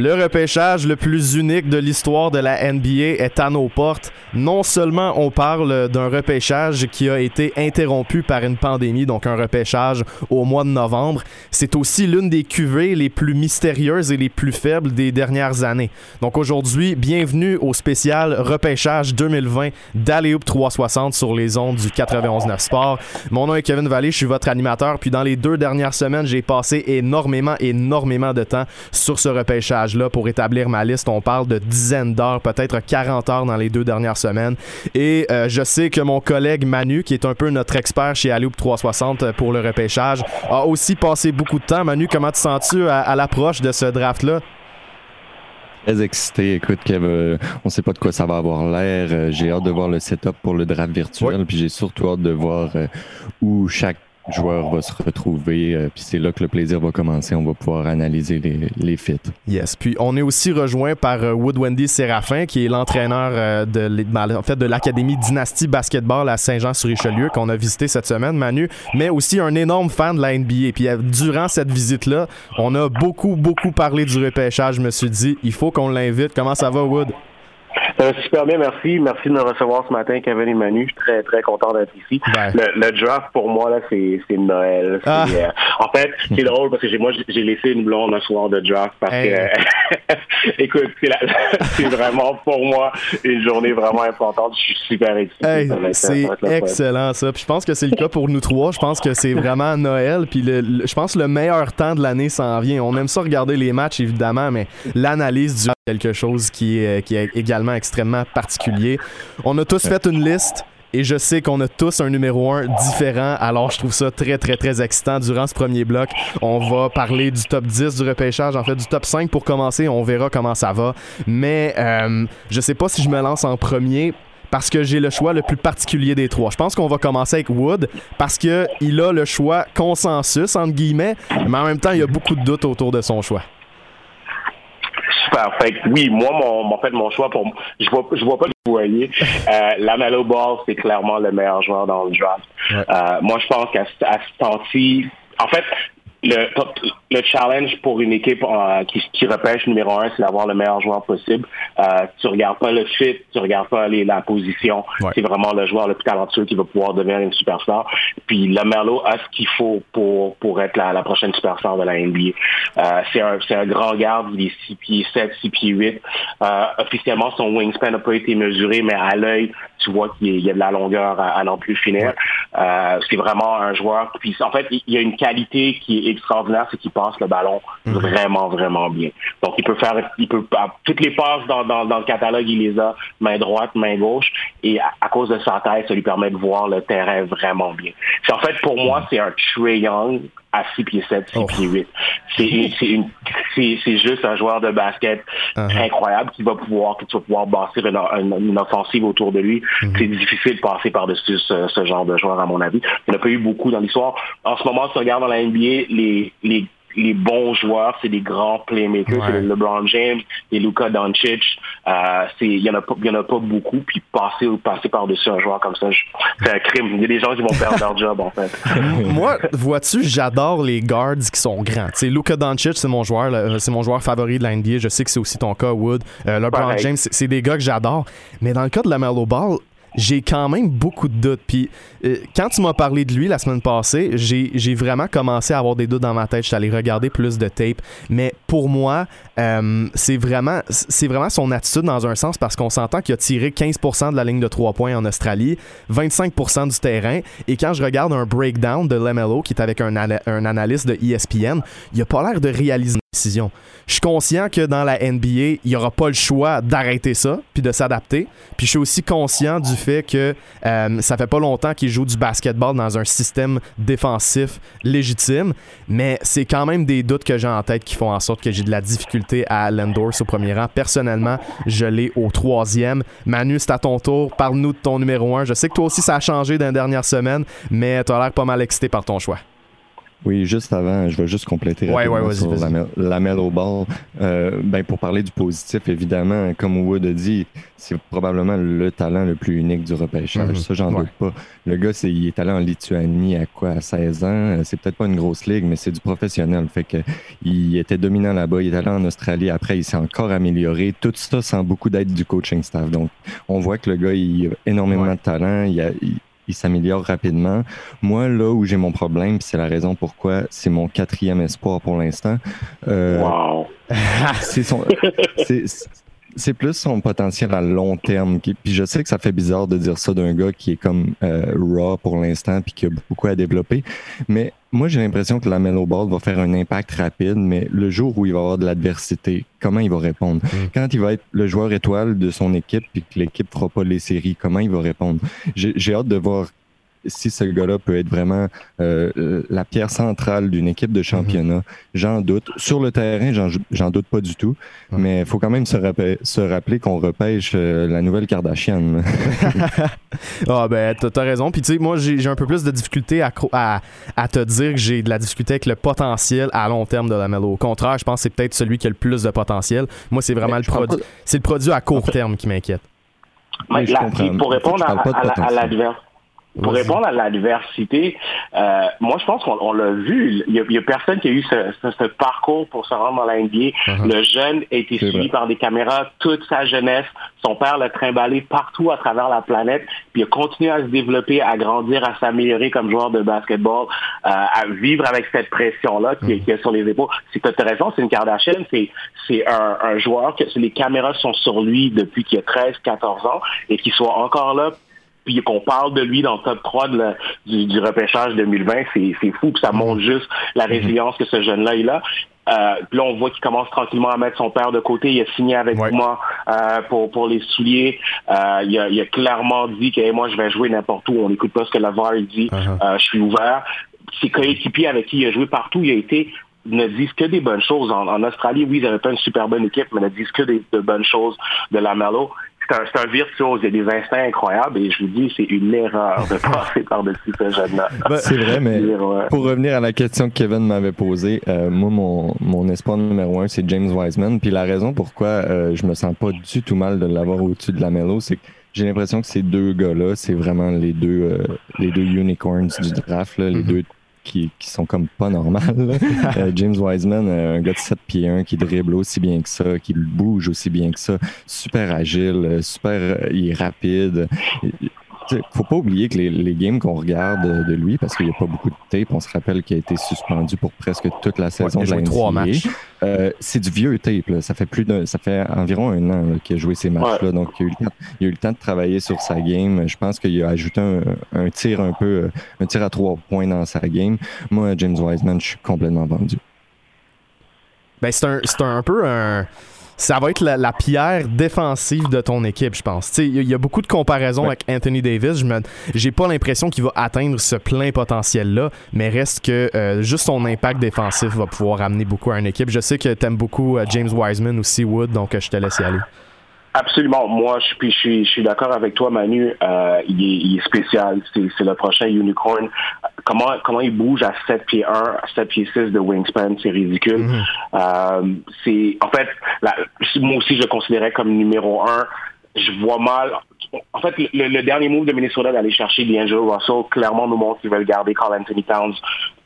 Le repêchage le plus unique de l'histoire de la NBA est à nos portes. Non seulement on parle d'un repêchage qui a été interrompu par une pandémie, donc un repêchage au mois de novembre, c'est aussi l'une des cuvées les plus mystérieuses et les plus faibles des dernières années. Donc aujourd'hui, bienvenue au spécial repêchage 2020 d'Aléoup 360 sur les ondes du 91.9 Sport. Mon nom est Kevin Vallée, je suis votre animateur, puis dans les deux dernières semaines, j'ai passé énormément, énormément de temps sur ce repêchage pour établir ma liste. On parle de dizaines d'heures, peut-être 40 heures dans les deux dernières semaines. Et euh, je sais que mon collègue Manu, qui est un peu notre expert chez Alloop 360 pour le repêchage, a aussi passé beaucoup de temps. Manu, comment te sens-tu à, l'approche de ce draft-là? Très excité. Écoute, Kev, euh, on sait pas de quoi ça va avoir l'air. Euh, j'ai hâte de voir le setup pour le draft virtuel. Puis j'ai surtout hâte de voir où chaque joueur va se retrouver. Euh, puis c'est là que le plaisir va commencer. On va pouvoir analyser les, les fits. Yes. Puis on est aussi rejoint par euh, Wood Wendy Séraphin, qui est l'entraîneur euh, de, ben, en fait, l'Académie Dynasty Basketball à Saint-Jean-sur-Richelieu qu'on a visité cette semaine, Manu, mais aussi un énorme fan de la NBA. Puis durant cette visite-là, on a beaucoup, beaucoup parlé du repêchage. Je me suis dit, il faut qu'on l'invite. Comment ça va, Wood? Ça va super bien, merci. Merci de nous recevoir ce matin, Kevin et Manu. Je suis très, très content d'être ici. Ben. Le, draft, pour moi, là, c'est Noël. Ah. Euh, en fait, c'est drôle parce que moi, j'ai laissé une blonde un soir de draft parce que, écoute, c'est vraiment pour moi une journée vraiment importante. Je suis super excité. c'est excellent, ça. Puis je pense que c'est le cas pour nous trois. Je pense que c'est vraiment Noël. Puis je pense que le meilleur temps de l'année s'en vient. On aime ça regarder les matchs, évidemment, mais l'analyse du quelque chose qui est, qui est également extrêmement particulier. On a tous fait une liste. Et je sais qu'on a tous un numéro 1 différent, alors je trouve ça très, très, très excitant. Durant ce premier bloc, on va parler du top 10 du repêchage, en fait du top 5 pour commencer. On verra comment ça va. Mais euh, je sais pas si je me lance en premier parce que j'ai le choix le plus particulier des trois. Je pense qu'on va commencer avec Wood parce qu'il a le choix consensus, entre guillemets, mais en même temps, il y a beaucoup de doutes autour de son choix. Super. Fait oui, moi, mon, en fait, mon choix pour, je vois, je vois pas vous voyez. Euh, Lamelo Ball, c'est clairement le meilleur joueur dans le draft. Euh, moi, je pense qu'à ce temps-ci, en fait, le, le challenge pour une équipe euh, qui, qui repêche numéro un, c'est d'avoir le meilleur joueur possible. Euh, tu regardes pas le fit, tu regardes pas les, la position. C'est vraiment le joueur le plus talentueux qui va pouvoir devenir une superstar. Puis Lamelo a ce qu'il faut pour pour être la, la prochaine superstar de la NBA. Euh, c'est un c'est un grand garde, il est 6 pieds 7, 6 pieds 8. Euh, officiellement, son wingspan n'a pas été mesuré, mais à l'œil, tu vois qu'il y a de la longueur à, n'en plus finir. Euh, c'est vraiment un joueur. Puis en fait, il y a une qualité qui est extraordinaire, c'est qu'il passe le ballon mhm. vraiment, vraiment bien. Donc il peut faire, il peut toutes les passes dans, dans, dans, le catalogue, il les a main droite, main gauche, et à, cause de sa taille, ça lui permet de voir le terrain vraiment bien. En fait, pour moi, c'est un Trey Young à 6 pieds 7, 6 pieds 8. C'est juste un joueur de basket uh-huh. incroyable qui va pouvoir, qui va pouvoir bâtir une, offensive autour de lui. Mm-hmm. C'est difficile de passer par-dessus ce, genre de joueur, à mon avis. Il n'y en a pas eu beaucoup dans l'histoire. En ce moment, si on regarde dans la NBA, les, les les bons joueurs, c'est des grands playmakers, c'est LeBron James, les Luka Doncic. Euh, il y en a pas, y en a pas beaucoup. Puis passer passer par dessus un joueur comme ça, c'est un crime. Il y a des gens qui vont perdre leur job en fait. Moi, vois-tu, j'adore les guards qui sont grands. Tu Luka Doncic, c'est mon joueur, c'est mon joueur favori de la NBA. Je sais que c'est aussi ton cas, Wood. Euh, LeBron James, c'est des gars que j'adore. Mais dans le cas de la Melo Ball, j'ai quand même beaucoup de doutes. Puis euh, quand tu m'as parlé de lui la semaine passée, j'ai vraiment commencé à avoir des doutes dans ma tête. Je suis allé regarder plus de tape. Mais pour moi, euh, c'est vraiment, vraiment son attitude dans un sens parce qu'on s'entend qu'il a tiré 15% de la ligne de 3 points en Australie, 25% du terrain. Et quand je regarde un breakdown de l'MLO qui est avec un, un analyste de ESPN, il a pas l'air de réaliser Je suis conscient que dans la NBA, il n'y aura pas le choix d'arrêter ça puis de s'adapter. Puis je suis aussi conscient du fait que euh, ça fait pas longtemps qu'il joue du basketball dans un système défensif légitime, mais c'est quand même des doutes que j'ai en tête qui font en sorte que j'ai de la difficulté à l'endorse au premier rang. Personnellement, je l'ai au troisième. Manu, c'est à ton tour. Parle-nous de ton numéro un. Je sais que toi aussi, ça a changé dans les dernières semaines, mais tu as l'air pas mal excité par ton choix. Oui, juste avant, je vais juste compléter ouais, ouais, sur la, la Mellow Ball. Euh, ben, pour parler du positif, évidemment, comme Wood a dit, c'est probablement le talent le plus unique du repêchage. Mhm. Ça, j'en doute pas. Le gars, c'est, il est allé en Lituanie à quoi, à 16 ans? C'est peut-être pas une grosse ligue, mais c'est du professionnel. Fait que il était dominant là-bas. Il est allé en Australie. Après, il s'est encore amélioré. Tout ça sans beaucoup d'aide du coaching staff. Donc, on voit que le gars, il a énormément de talent. Il, a, il s'améliore rapidement. Moi, là où j'ai mon problème, c'est la raison pourquoi c'est mon quatrième espoir pour l'instant. Euh, wow. c'est son, c'est plus son potentiel à long terme. Puis je sais que ça fait bizarre de dire ça d'un gars qui est comme euh, raw pour l'instant puis qui a beaucoup à développer. Mais moi, j'ai l'impression que la Mellow Ball va faire un impact rapide, mais le jour où il va avoir de l'adversité, comment il va répondre? Mm. Quand il va être le joueur étoile de son équipe puis que l'équipe fera pas les séries, comment il va répondre? J'ai hâte de voir si ce gars-là peut être vraiment euh, la pierre centrale d'une équipe de championnat, mhm. j'en doute. Sur le terrain, j'en doute pas du tout, mais il faut quand même se, se rappeler qu'on repêche euh, la nouvelle Kardashian. ah ben, t'as raison. Puis tu sais, moi, j'ai un peu plus de difficulté à, à, te dire que j'ai de la difficulté avec le potentiel à long terme de la Melo. Au contraire, je pense que c'est peut-être celui qui a le plus de potentiel. Moi, c'est vraiment le produit. C'est le produit à court terme qui m'inquiète. pour répondre à, l'adversaire pour répondre à l'adversité, euh, moi je pense qu'on l'a vu. Il y, a, personne qui a eu ce, parcours pour se rendre dans la uh-huh. Le jeune a été suivi par des caméras toute sa jeunesse. Son père l'a trimballé partout à travers la planète, puis il a continué à se développer, à grandir, à s'améliorer comme joueur de basketball, euh, à vivre avec cette pression-là qui, est mm. sur les épaules. C'est raison, c'est une Kardashian, c'est c'est un, un joueur que les caméras sont sur lui depuis qu'il a 13, 14 ans et qu'il soit encore là puis qu'on parle de lui dans le top 3 du, repêchage 2020, c'est fou, puis ça montre juste la mhm. résilience que ce jeune-là il a. Euh, puis là, on voit qu'il commence tranquillement à mettre son père de côté. Il a signé avec moi euh, pour, pour les souliers. Euh, il, a, il, a, clairement dit que moi, je vais jouer n'importe où. On n'écoute pas ce que la VAR dit. Uh-huh. Je suis ouvert. Ses coéquipiers avec qui il a joué partout, il a été ne disent que des bonnes choses. En, Australie, oui, ils n'avaient pas une super bonne équipe, mais ne disent que des, de bonnes choses de la Melo c'est un, virtuose. Il y a des instincts incroyables et je vous dis, c'est une erreur de passer par-dessus ce jeune-là. Ben, c'est vrai, mais pour revenir à la question que Kevin m'avait posée, euh, moi, mon, mon espoir numéro un, c'est James Wiseman. Puis la raison pourquoi euh, je me sens pas du tout mal de l'avoir au-dessus de la Melo, c'est que j'ai l'impression que ces deux gars-là, c'est vraiment les deux, euh, les deux unicorns du draft, là, les mm-hmm. deux qui, sont comme pas normales. Euh, James Wiseman, euh, un gars de 7 pieds 1 qui dribble aussi bien que ça, qui bouge aussi bien que ça, super agile, euh, super, il est rapide faut pas oublier que les, les games qu'on regarde de lui, parce qu'il n'y a pas beaucoup de tape, on se rappelle qu'il a été suspendu pour presque toute la saison de la trois matchs. Euh, c'est du vieux tape. Là. Ça fait plus de, ça fait environ un an qu'il a joué ces matchs-là. Donc, il a, eu le temps, il a eu le temps de travailler sur sa game. Je pense qu'il a ajouté un, un, tir un peu, un tir à trois points dans sa game. Moi, James Wiseman, je suis complètement vendu. Ben, c'est un, c'est un peu un ça va être la, pierre défensive de ton équipe, je pense. Il y, a beaucoup de comparaisons avec Anthony Davis. Je j'ai pas l'impression qu'il va atteindre ce plein potentiel-là, mais reste que euh, juste son impact défensif va pouvoir amener beaucoup à une équipe. Je sais que tu aimes beaucoup euh, James Wiseman aussi, Wood, donc euh, je te laisse y aller. Absolument. Moi, je, puis je suis, je suis d'accord avec toi, Manu. Euh, il, est, il, est, spécial. C'est le prochain unicorn. Comment, comment il bouge à 7 pieds 1, à 7 pieds 6 de wingspan, c'est ridicule. Mm-hmm. euh, c'est En fait, moi aussi, je le considérais comme numéro 1. Je vois mal en fait, le, dernier move de Minnesota d'aller chercher D'Angelo Russell clairement nous montre qu'ils veulent garder Carl Anthony Towns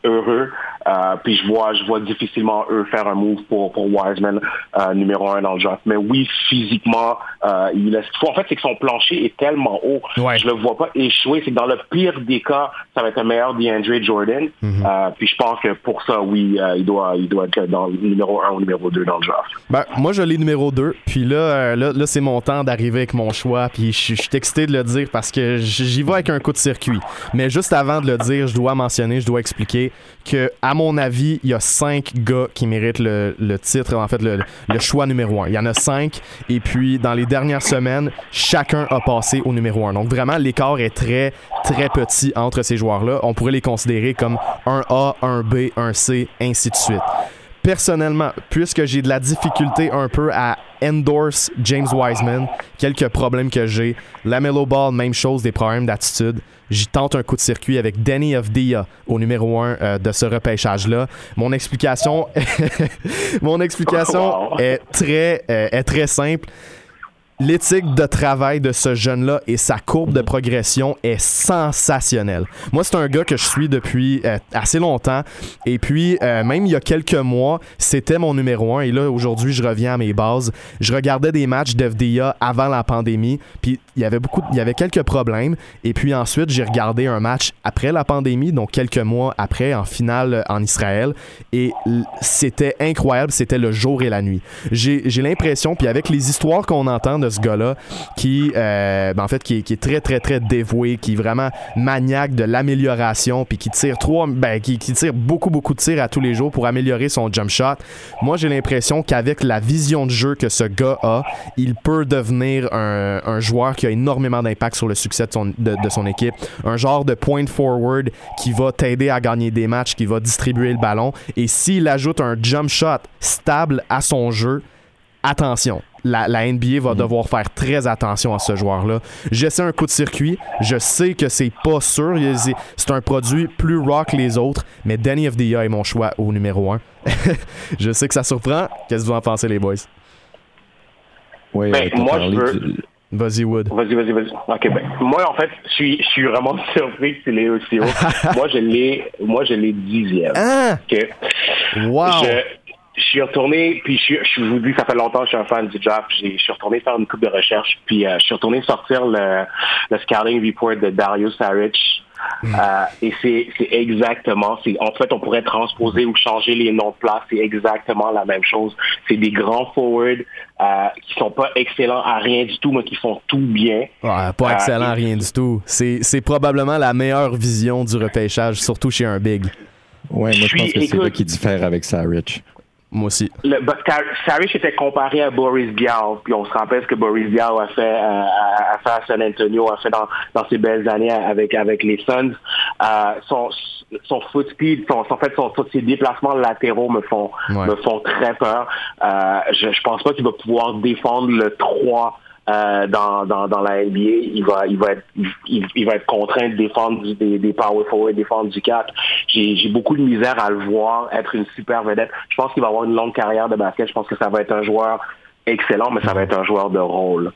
heureux. Euh, puis je vois, je vois difficilement eux faire un move pour, pour Wiseman euh, numéro un dans le draft. Mais oui, physiquement, euh, il laisse. En fait, c'est que son plancher est tellement haut. Ouais. Je le vois pas échouer. C'est que dans le pire des cas, ça va être un meilleur DeAndre Jordan. Mhm. euh, puis je pense que pour ça, oui, il doit, il doit être dans le numéro un ou numéro 2 dans le draft. Ben, moi, je l'ai numéro 2. Puis là, là, là c'est mon temps d'arriver avec mon choix. Puis je, je suis excité de le dire parce que j'y vais avec un coup de circuit. Mais juste avant de le dire, je dois mentionner, je dois expliquer que, à mon avis, il y a cinq gars qui méritent le, titre, en fait, le, choix numéro un. Il y en a cinq, et puis dans les dernières semaines, chacun a passé au numéro un. Donc vraiment, l'écart est très, très petit entre ces joueurs-là. On pourrait les considérer comme un A, un B, un C, ainsi de suite. Personnellement, puisque j'ai de la difficulté un peu à endorse James Wiseman, quelques problèmes que j'ai, Lamelo Ball, même chose, des problèmes d'attitude. J'y tente un coup de circuit avec Danny Avdia au numéro 1 euh, de ce repêchage-là. Mon explication, mon explication est, très, euh, est très simple l'éthique de travail de ce jeune-là et sa courbe de progression est sensationnelle. Moi, c'est un gars que je suis depuis euh, assez longtemps. Et puis, euh, même il y a quelques mois, c'était mon numéro un. Et là, aujourd'hui, je reviens à mes bases. Je regardais des matchs d'FDA avant la pandémie. Puis, il y avait beaucoup, il y avait quelques problèmes. Et puis ensuite, j'ai regardé un match après la pandémie, donc quelques mois après, en finale euh, en Israël. Et c'était incroyable. C'était le jour et la nuit. J'ai l'impression, puis avec les histoires qu'on entend de ce gars-là, qui, euh, ben, en fait, qui, est très, très, très dévoué, qui est vraiment maniaque de l'amélioration, puis qui tire trois, ben, qui, tire beaucoup, beaucoup de tirs à tous les jours pour améliorer son jump shot. Moi, j'ai l'impression qu'avec la vision de jeu que ce gars a, il peut devenir un, joueur qui a énormément d'impact sur le succès de, son équipe. Un genre de point forward qui va t'aider à gagner des matchs, qui va distribuer le ballon. Et s'il ajoute un jump shot stable à son jeu, attention, la, NBA va mhm. devoir faire très attention à ce joueur-là. J'essaie un coup de circuit. Je sais que c'est pas sûr. C'est un produit plus rock que les autres, mais Danny FDA est mon choix au numéro 1. je sais que ça surprend. Qu'est-ce que vous en pensez, les boys? Oui, ben, moi, je veux... Vas-y, Wood. Vas-y, vas-y, vas-y. OK, ben, moi, en fait, je suis, je suis vraiment surpris que tu l'aies aussi haut. moi, je l'ai, moi, je l'ai dixième. Ah! Wow! je suis retourné, puis je, je, vous dis, ça fait longtemps que je suis un fan du draft. Je suis retourné faire une coupe de recherche, puis euh, je suis retourné sortir le, le scouting report de Darius Saric. Hmm. Euh, et c'est exactement, c'est en fait, on pourrait transposer ou changer les noms de place. C'est exactement la même chose. C'est des grands forwards euh, qui sont pas excellents à rien du tout, mais qui font tout bien. Ouais, pas excellent à rien du tout. C'est probablement la meilleure vision du repêchage, surtout chez un big. Ouais, moi je pense que c'est là qui diffère avec Saric. Moi aussi. Le, Saric était comparé à Boris Diaw, puis on se rappelle ce que Boris Diaw a fait, euh, a, fait à San Antonio, a fait dans, dans ses belles années avec avec les Suns. Euh, son, son foot speed, son, en fait, son, ses déplacements latéraux me font me font très peur. Euh, je, je pense pas qu'il va pouvoir défendre le 3 euh, dans, dans, dans la NBA, il va, il va être, il, va être contraint de défendre des, des power forward, défendre du 4. J'ai, j'ai beaucoup de misère à le voir être une super vedette. Je pense qu'il va avoir une longue carrière de basket. Je pense que ça va être un joueur excellent, mais ça va être un joueur de rôle.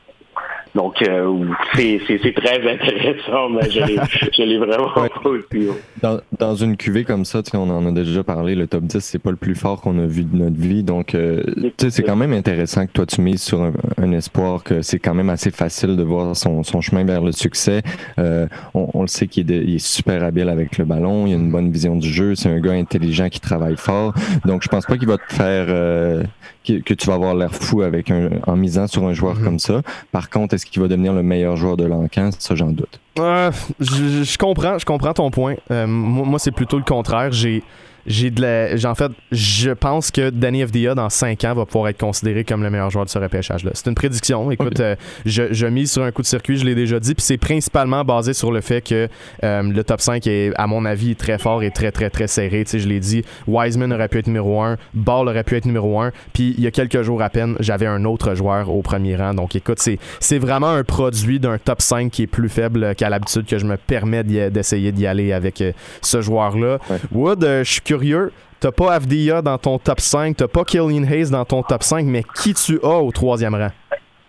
Donc, euh, c'est très intéressant, mais je l'ai vraiment pas aussi. Dans, dans, une cuvée comme ça, on en a déjà parlé, le top 10, c'est pas le plus fort qu'on a vu de notre vie. Donc, euh, c'est quand même intéressant que toi, tu mises sur un, espoir que c'est quand même assez facile de voir son, son chemin vers le succès. Euh, on, on, le sait qu'il est, est, super habile avec le ballon, il a une bonne vision du jeu, c'est un gars intelligent qui travaille fort. Donc, je pense pas qu'il va te faire... Euh, que, que, tu vas avoir l'air fou avec un, en misant sur un joueur mm-hmm. comme ça. Par contre, est-ce qu'il va devenir le meilleur joueur de l'an 15? Ça, j'en doute. Je, comprends, je comprends ton point. Euh, moi, c'est plutôt le contraire. J'ai j'ai de la, en fait, je pense que Danny FDA dans 5 ans va pouvoir être considéré comme le meilleur joueur de ce repêchage-là. C'est une prédiction. Écoute, euh, je, je, mise sur un coup de circuit, je l'ai déjà dit, puis c'est principalement basé sur le fait que euh, le top 5 est, à mon avis, très fort et très, très, très serré. Tu sais, je l'ai dit, Wiseman aurait pu être numéro 1, Ball aurait pu être numéro 1, puis il y a quelques jours à peine, j'avais un autre joueur au premier rang. Donc écoute, c'est vraiment un produit d'un top 5 qui est plus faible qu'à l'habitude que je me permets d'essayer d'y aller avec euh, ce joueur-là. Wood, je suis curieux curieux. T'as pas Avdia dans ton top 5, t'as pas Killian Hayes dans ton top 5, mais qui tu as au troisième rang?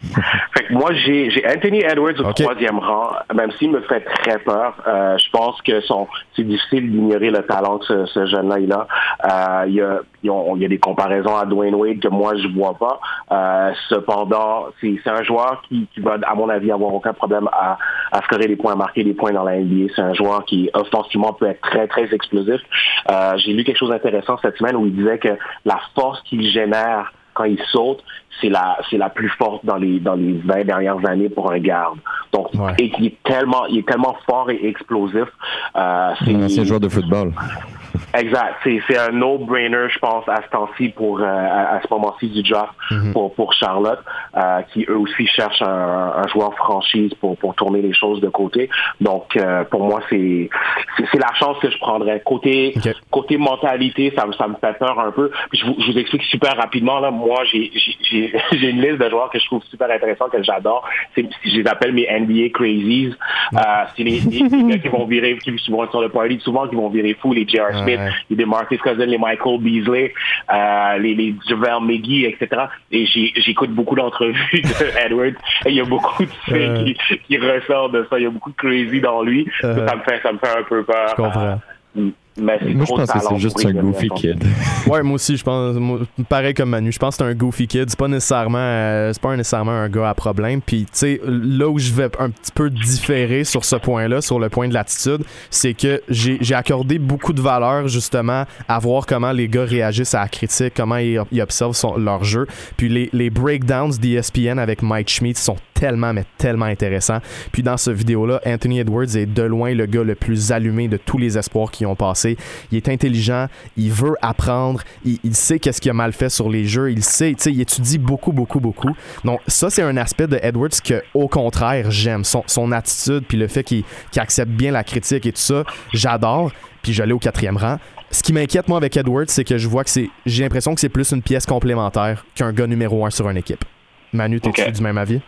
fait que moi, j'ai, Anthony Edwards au troisième rang, même s'il me fait très peur. Euh, je pense que son, c'est difficile d'ignorer le talent que ce, jeune-là il a. Euh, il, y a il y a des comparaisons à Dwayne Wade que moi je vois pas. Euh, cependant, c'est, c'est un joueur qui, qui va, à mon avis, avoir aucun problème à, à scorer des points, à marquer des points dans la NBA. C'est un joueur qui offensivement peut être très très explosif. Euh, j'ai lu quelque chose d'intéressant cette semaine où il disait que la force qu'il génère quand il saute, c'est la c'est la plus forte dans les dans les 20 dernières années pour un garde. Donc et il est tellement il est tellement fort et explosif. Euh, c'est un joueur de football. Exact. C'est un no-brainer, je pense, à ce temps-ci pour euh, à, ce moment-ci du draft mhm. pour, pour Charlotte, euh, qui eux aussi cherchent un, un, joueur franchise pour, pour tourner les choses de côté. Donc euh, pour moi, c'est c'est la chance que je prendrais. Côté côté mentalité, ça, ça me fait peur un peu. Puis je, vous, je vous explique super rapidement. Là, moi, j'ai une liste de joueurs que je trouve super intéressants, que j'adore. Je les appelle mes NBA crazies. C'est les, les, gars qui vont virer, qui vont sur le party, souvent qui vont virer fou, les J.R. Smith, les DeMarcus Cousins, les Michael Beasley, euh, les, les Javel McGee, etc. Et j'écoute beaucoup d'entrevues de Edwards. Et il y a beaucoup de faits qui, qui ressortent de ça. Il y a beaucoup de crazy dans lui. ça, me fait, ça me fait un peu peur. Je comprends. Euh, mais moi, je pense que c'est juste un goofy kid. ouais, moi aussi, je pense. pareil comme Manu, je pense que c'est un goofy kid. C'est pas nécessairement, euh, c'est pas nécessairement un gars à problème. Puis, tu sais, là où je vais un petit peu différer sur ce point-là, sur le point de l'attitude, c'est que j'ai accordé beaucoup de valeur justement à voir comment les gars réagissent à la critique, comment ils, observent leur jeu. Puis les, les breakdowns d'ESPN avec Mike Schmidt sont tellement, mais tellement intéressants. Puis dans ce vidéo-là, Anthony Edwards est de loin le gars le plus allumé de tous les espoirs qui ont passé il est intelligent, il veut apprendre, il, sait qu'est-ce qu'il a mal fait sur les jeux, il sait, tu sais, il étudie beaucoup, beaucoup, beaucoup. Donc ça, c'est un aspect de Edwards que, au contraire, j'aime. Son, attitude, puis le fait qu'il accepte bien la critique et tout ça, j'adore. Puis je l'ai au quatrième rang. Ce qui m'inquiète, moi, avec Edwards, c'est que je vois que c'est. J'ai l'impression que c'est plus une pièce complémentaire qu'un gars numéro un sur une équipe. Manu, t'es-tu du même avis?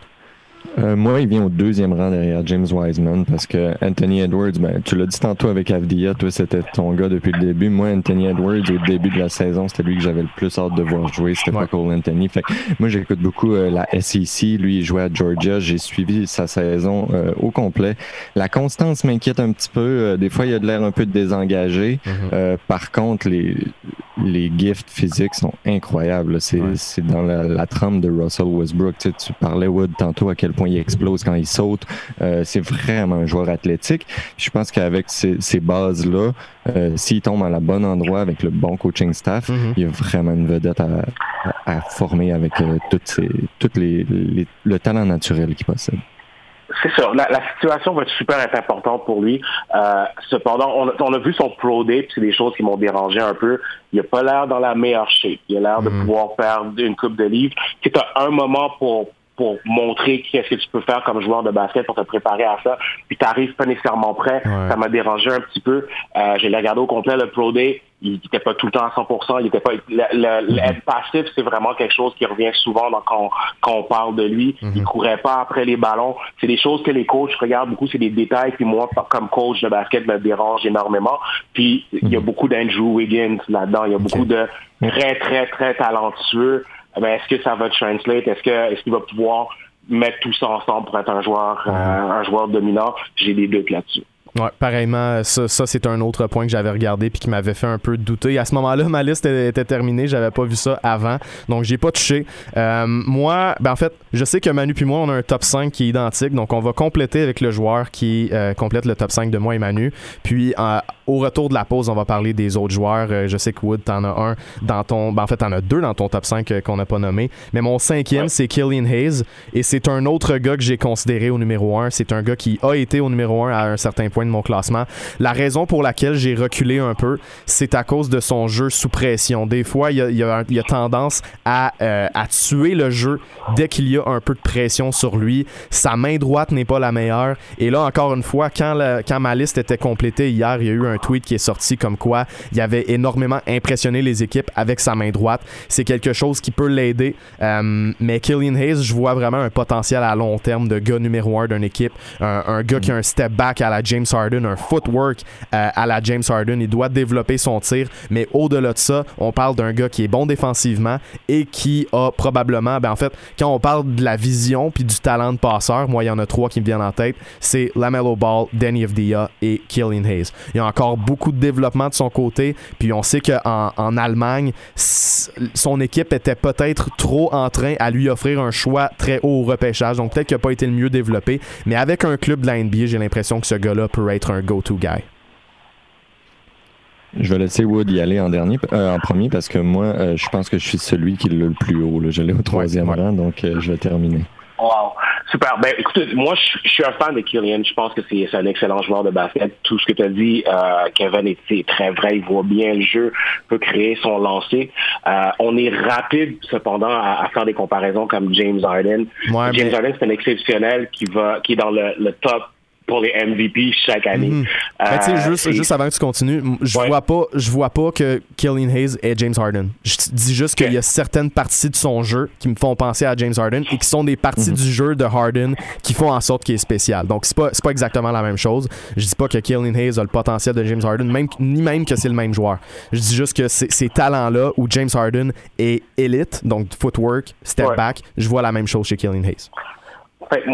Euh, moi, il vient au deuxième rang derrière James Wiseman parce que Anthony Edwards, ben, tu l'as dit tantôt avec Avdia, toi, c'était ton gars depuis le début. Moi, Anthony Edwards, au début de la saison, c'était lui que j'avais le plus hâte de voir jouer. C'était pas Cole Anthony. Fait moi, j'écoute beaucoup euh, la SEC. Lui, il jouait à Georgia. J'ai suivi sa saison euh, au complet. La constance m'inquiète un petit peu. des fois, il a de l'air un peu désengagé. Mm-hmm. par contre, les, les gifts physiques sont incroyables. C'est dans la, la, trame de Russell Westbrook. Tu, tu parlais, Wood, tantôt à quel point il explose quand il saute. Euh, c'est vraiment un joueur athlétique. Je pense qu'avec ces, ces bases-là, euh, s'il tombe à la bonne endroit avec le bon coaching staff, mm-hmm. il y a vraiment une vedette à, à, former avec euh, toutes ces, toutes les, les, le talent naturel qu'il possède. C'est sûr. La, situation va être super importante pour lui. Euh, cependant, on, on, a vu son pro day, c'est des choses qui m'ont dérangé un peu. Il a pas l'air dans la meilleure shape. Il a l'air de mm-hmm. pouvoir perdre une coupe de livres. C'est un moment pour pour montrer qu'est-ce que tu peux faire comme joueur de basket pour te préparer à ça. Puis tu n'arrives pas nécessairement prêt. Ça m'a dérangé un petit peu. Euh, j'ai regardé au complet le Pro Day. Il n'était pas tout le temps à 100%. Il était pas. Le, passif, c'est vraiment quelque chose qui revient souvent quand, on parle de lui. Il Il courait pas après les ballons. C'est des choses que les coachs regardent beaucoup. C'est des détails. Puis moi, comme coach de basket, me dérange énormément. Puis il y a mhm. beaucoup d'Andrew Wiggins là-dedans. Il y a beaucoup de très, très, très talentueux. Eh ben, est-ce que ça va translate? Est-ce que est-ce qu'il va pouvoir mettre tout ça ensemble pour être un joueur euh, un joueur dominant? J'ai des doutes là-dessus. Ouais, pareillement, ça, ça c'est un autre point que j'avais regardé puis qui m'avait fait un peu douter. À ce moment-là, ma liste était, terminée, j'avais pas vu ça avant, donc j'ai pas touché. Euh, moi, ben en fait, je sais que Manu puis moi, on a un top 5 qui est identique, donc on va compléter avec le joueur qui euh, complète le top 5 de moi et Manu. Puis euh, au retour de la pause, on va parler des autres joueurs. je sais que Wood, t'en as un dans ton, ben en fait, t'en as deux dans ton top 5 qu'on n'a pas nommé. Mais mon cinquième, c'est Killian Hayes et c'est un autre gars que j'ai considéré au numéro 1. C'est un gars qui a été au numéro 1 à un certain point de mon classement. La raison pour laquelle j'ai reculé un peu, c'est à cause de son jeu sous pression. Des fois, il y a, tendance euh, à, tuer le jeu dès qu'il y a un peu de pression sur lui. Sa main droite n'est pas la meilleure. Et là, encore une fois, quand, quand ma liste était complétée hier, il y a eu un tweet qui est sorti comme quoi il avait énormément impressionné les équipes avec sa main droite. C'est quelque chose qui peut l'aider. Euh, mais Killian Hayes, je vois vraiment un potentiel à long terme de gars numéro un d'une équipe. Un gars qui a un step back à la James Harden, un footwork euh, à la James Harden. Il doit développer son tir, mais au-delà de ça, on parle d'un gars qui est bon défensivement et qui a probablement, ben en fait, quand on parle de la vision puis du talent de passeur, moi, il y en a trois qui me viennent en tête. C'est Lamello Ball, Danny Avdia et Killian Hayes. Il y a encore beaucoup de développement de son côté, puis on sait qu'en en Allemagne, son équipe était peut-être trop en train à lui offrir un choix très haut au repêchage, donc peut-être qu'il n'a pas été le mieux développé, mais avec un club de la NBA, j'ai l'impression que ce gars-là peut être un go-to guy. Je vais laisser Wood y aller en dernier, euh, en premier, parce que moi, euh, je pense que je suis celui qui l'a le plus haut. Je l'ai au troisième rang, donc euh, je vais terminer. Wow. Super. Ben, écoute, moi, je, suis un fan de Killian. Je pense que c'est un excellent joueur de basket. Tout ce que tu as dit, euh, Kevin, est, très vrai. Il voit bien le jeu, peut créer son lancer. Euh, on est rapide, cependant, à, faire des comparaisons comme James Harden. James Harden, c'est un exceptionnel qui va, qui est dans le, le top pour les MVP chaque année. Mhm. Euh, juste, juste avant que tu continues, je vois pas, je vois pas que Killian Hayes est James Harden. Je dis juste qu'il y a certaines parties de son jeu qui me font penser à James Harden et qui sont des parties mhm. du jeu de Harden qui font en sorte qu'il est spécial. Donc c'est pas, pas exactement la même chose. Je dis pas que Killian Hayes a le potentiel de James Harden, même, ni même que c'est le même joueur. Je dis juste que ces talents-là où James Harden est élite, donc footwork, step back, je vois la même chose chez Killian Hayes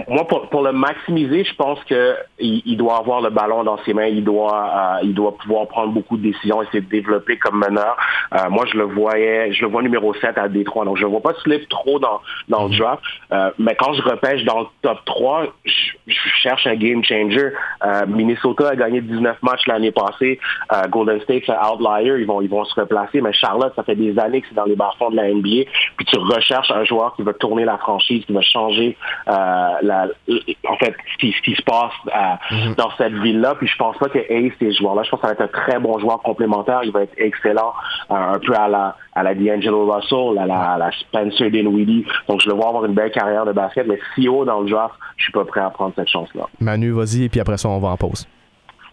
moi, pour, le maximiser, je pense que il, doit avoir le ballon dans ses mains, il doit, euh, il doit pouvoir prendre beaucoup de décisions, essayer de développer comme meneur. Euh, moi, je le voyais, je le vois numéro 7 à Détroit, donc je ne vois pas slip trop dans, dans le mhm. draft. Euh, mais quand je repêche dans le top 3, je, cherche un game changer. Minnesota a gagné 19 matchs l'année passée. Golden State, c'est un outlier, ils vont, ils vont se replacer. Mais Charlotte, ça fait des années que c'est dans les bas de la NBA. Puis tu recherches un joueur qui va tourner la franchise, qui va changer. Euh, la, en fait, ce qui, se passe euh, mhm. dans cette ville-là. Puis je pense pas que Ace, ces joueurs-là, je pense que ça va être un très bon joueur complémentaire. Il va être excellent, euh, un peu à la à la D'Angelo Russell, à la, à la Spencer Dinwiddie. Donc je le vois avoir une belle carrière de basket, mais si haut dans le draft, je suis pas prêt à prendre cette chance-là. Manu, vas-y, et puis après ça, on va en pause.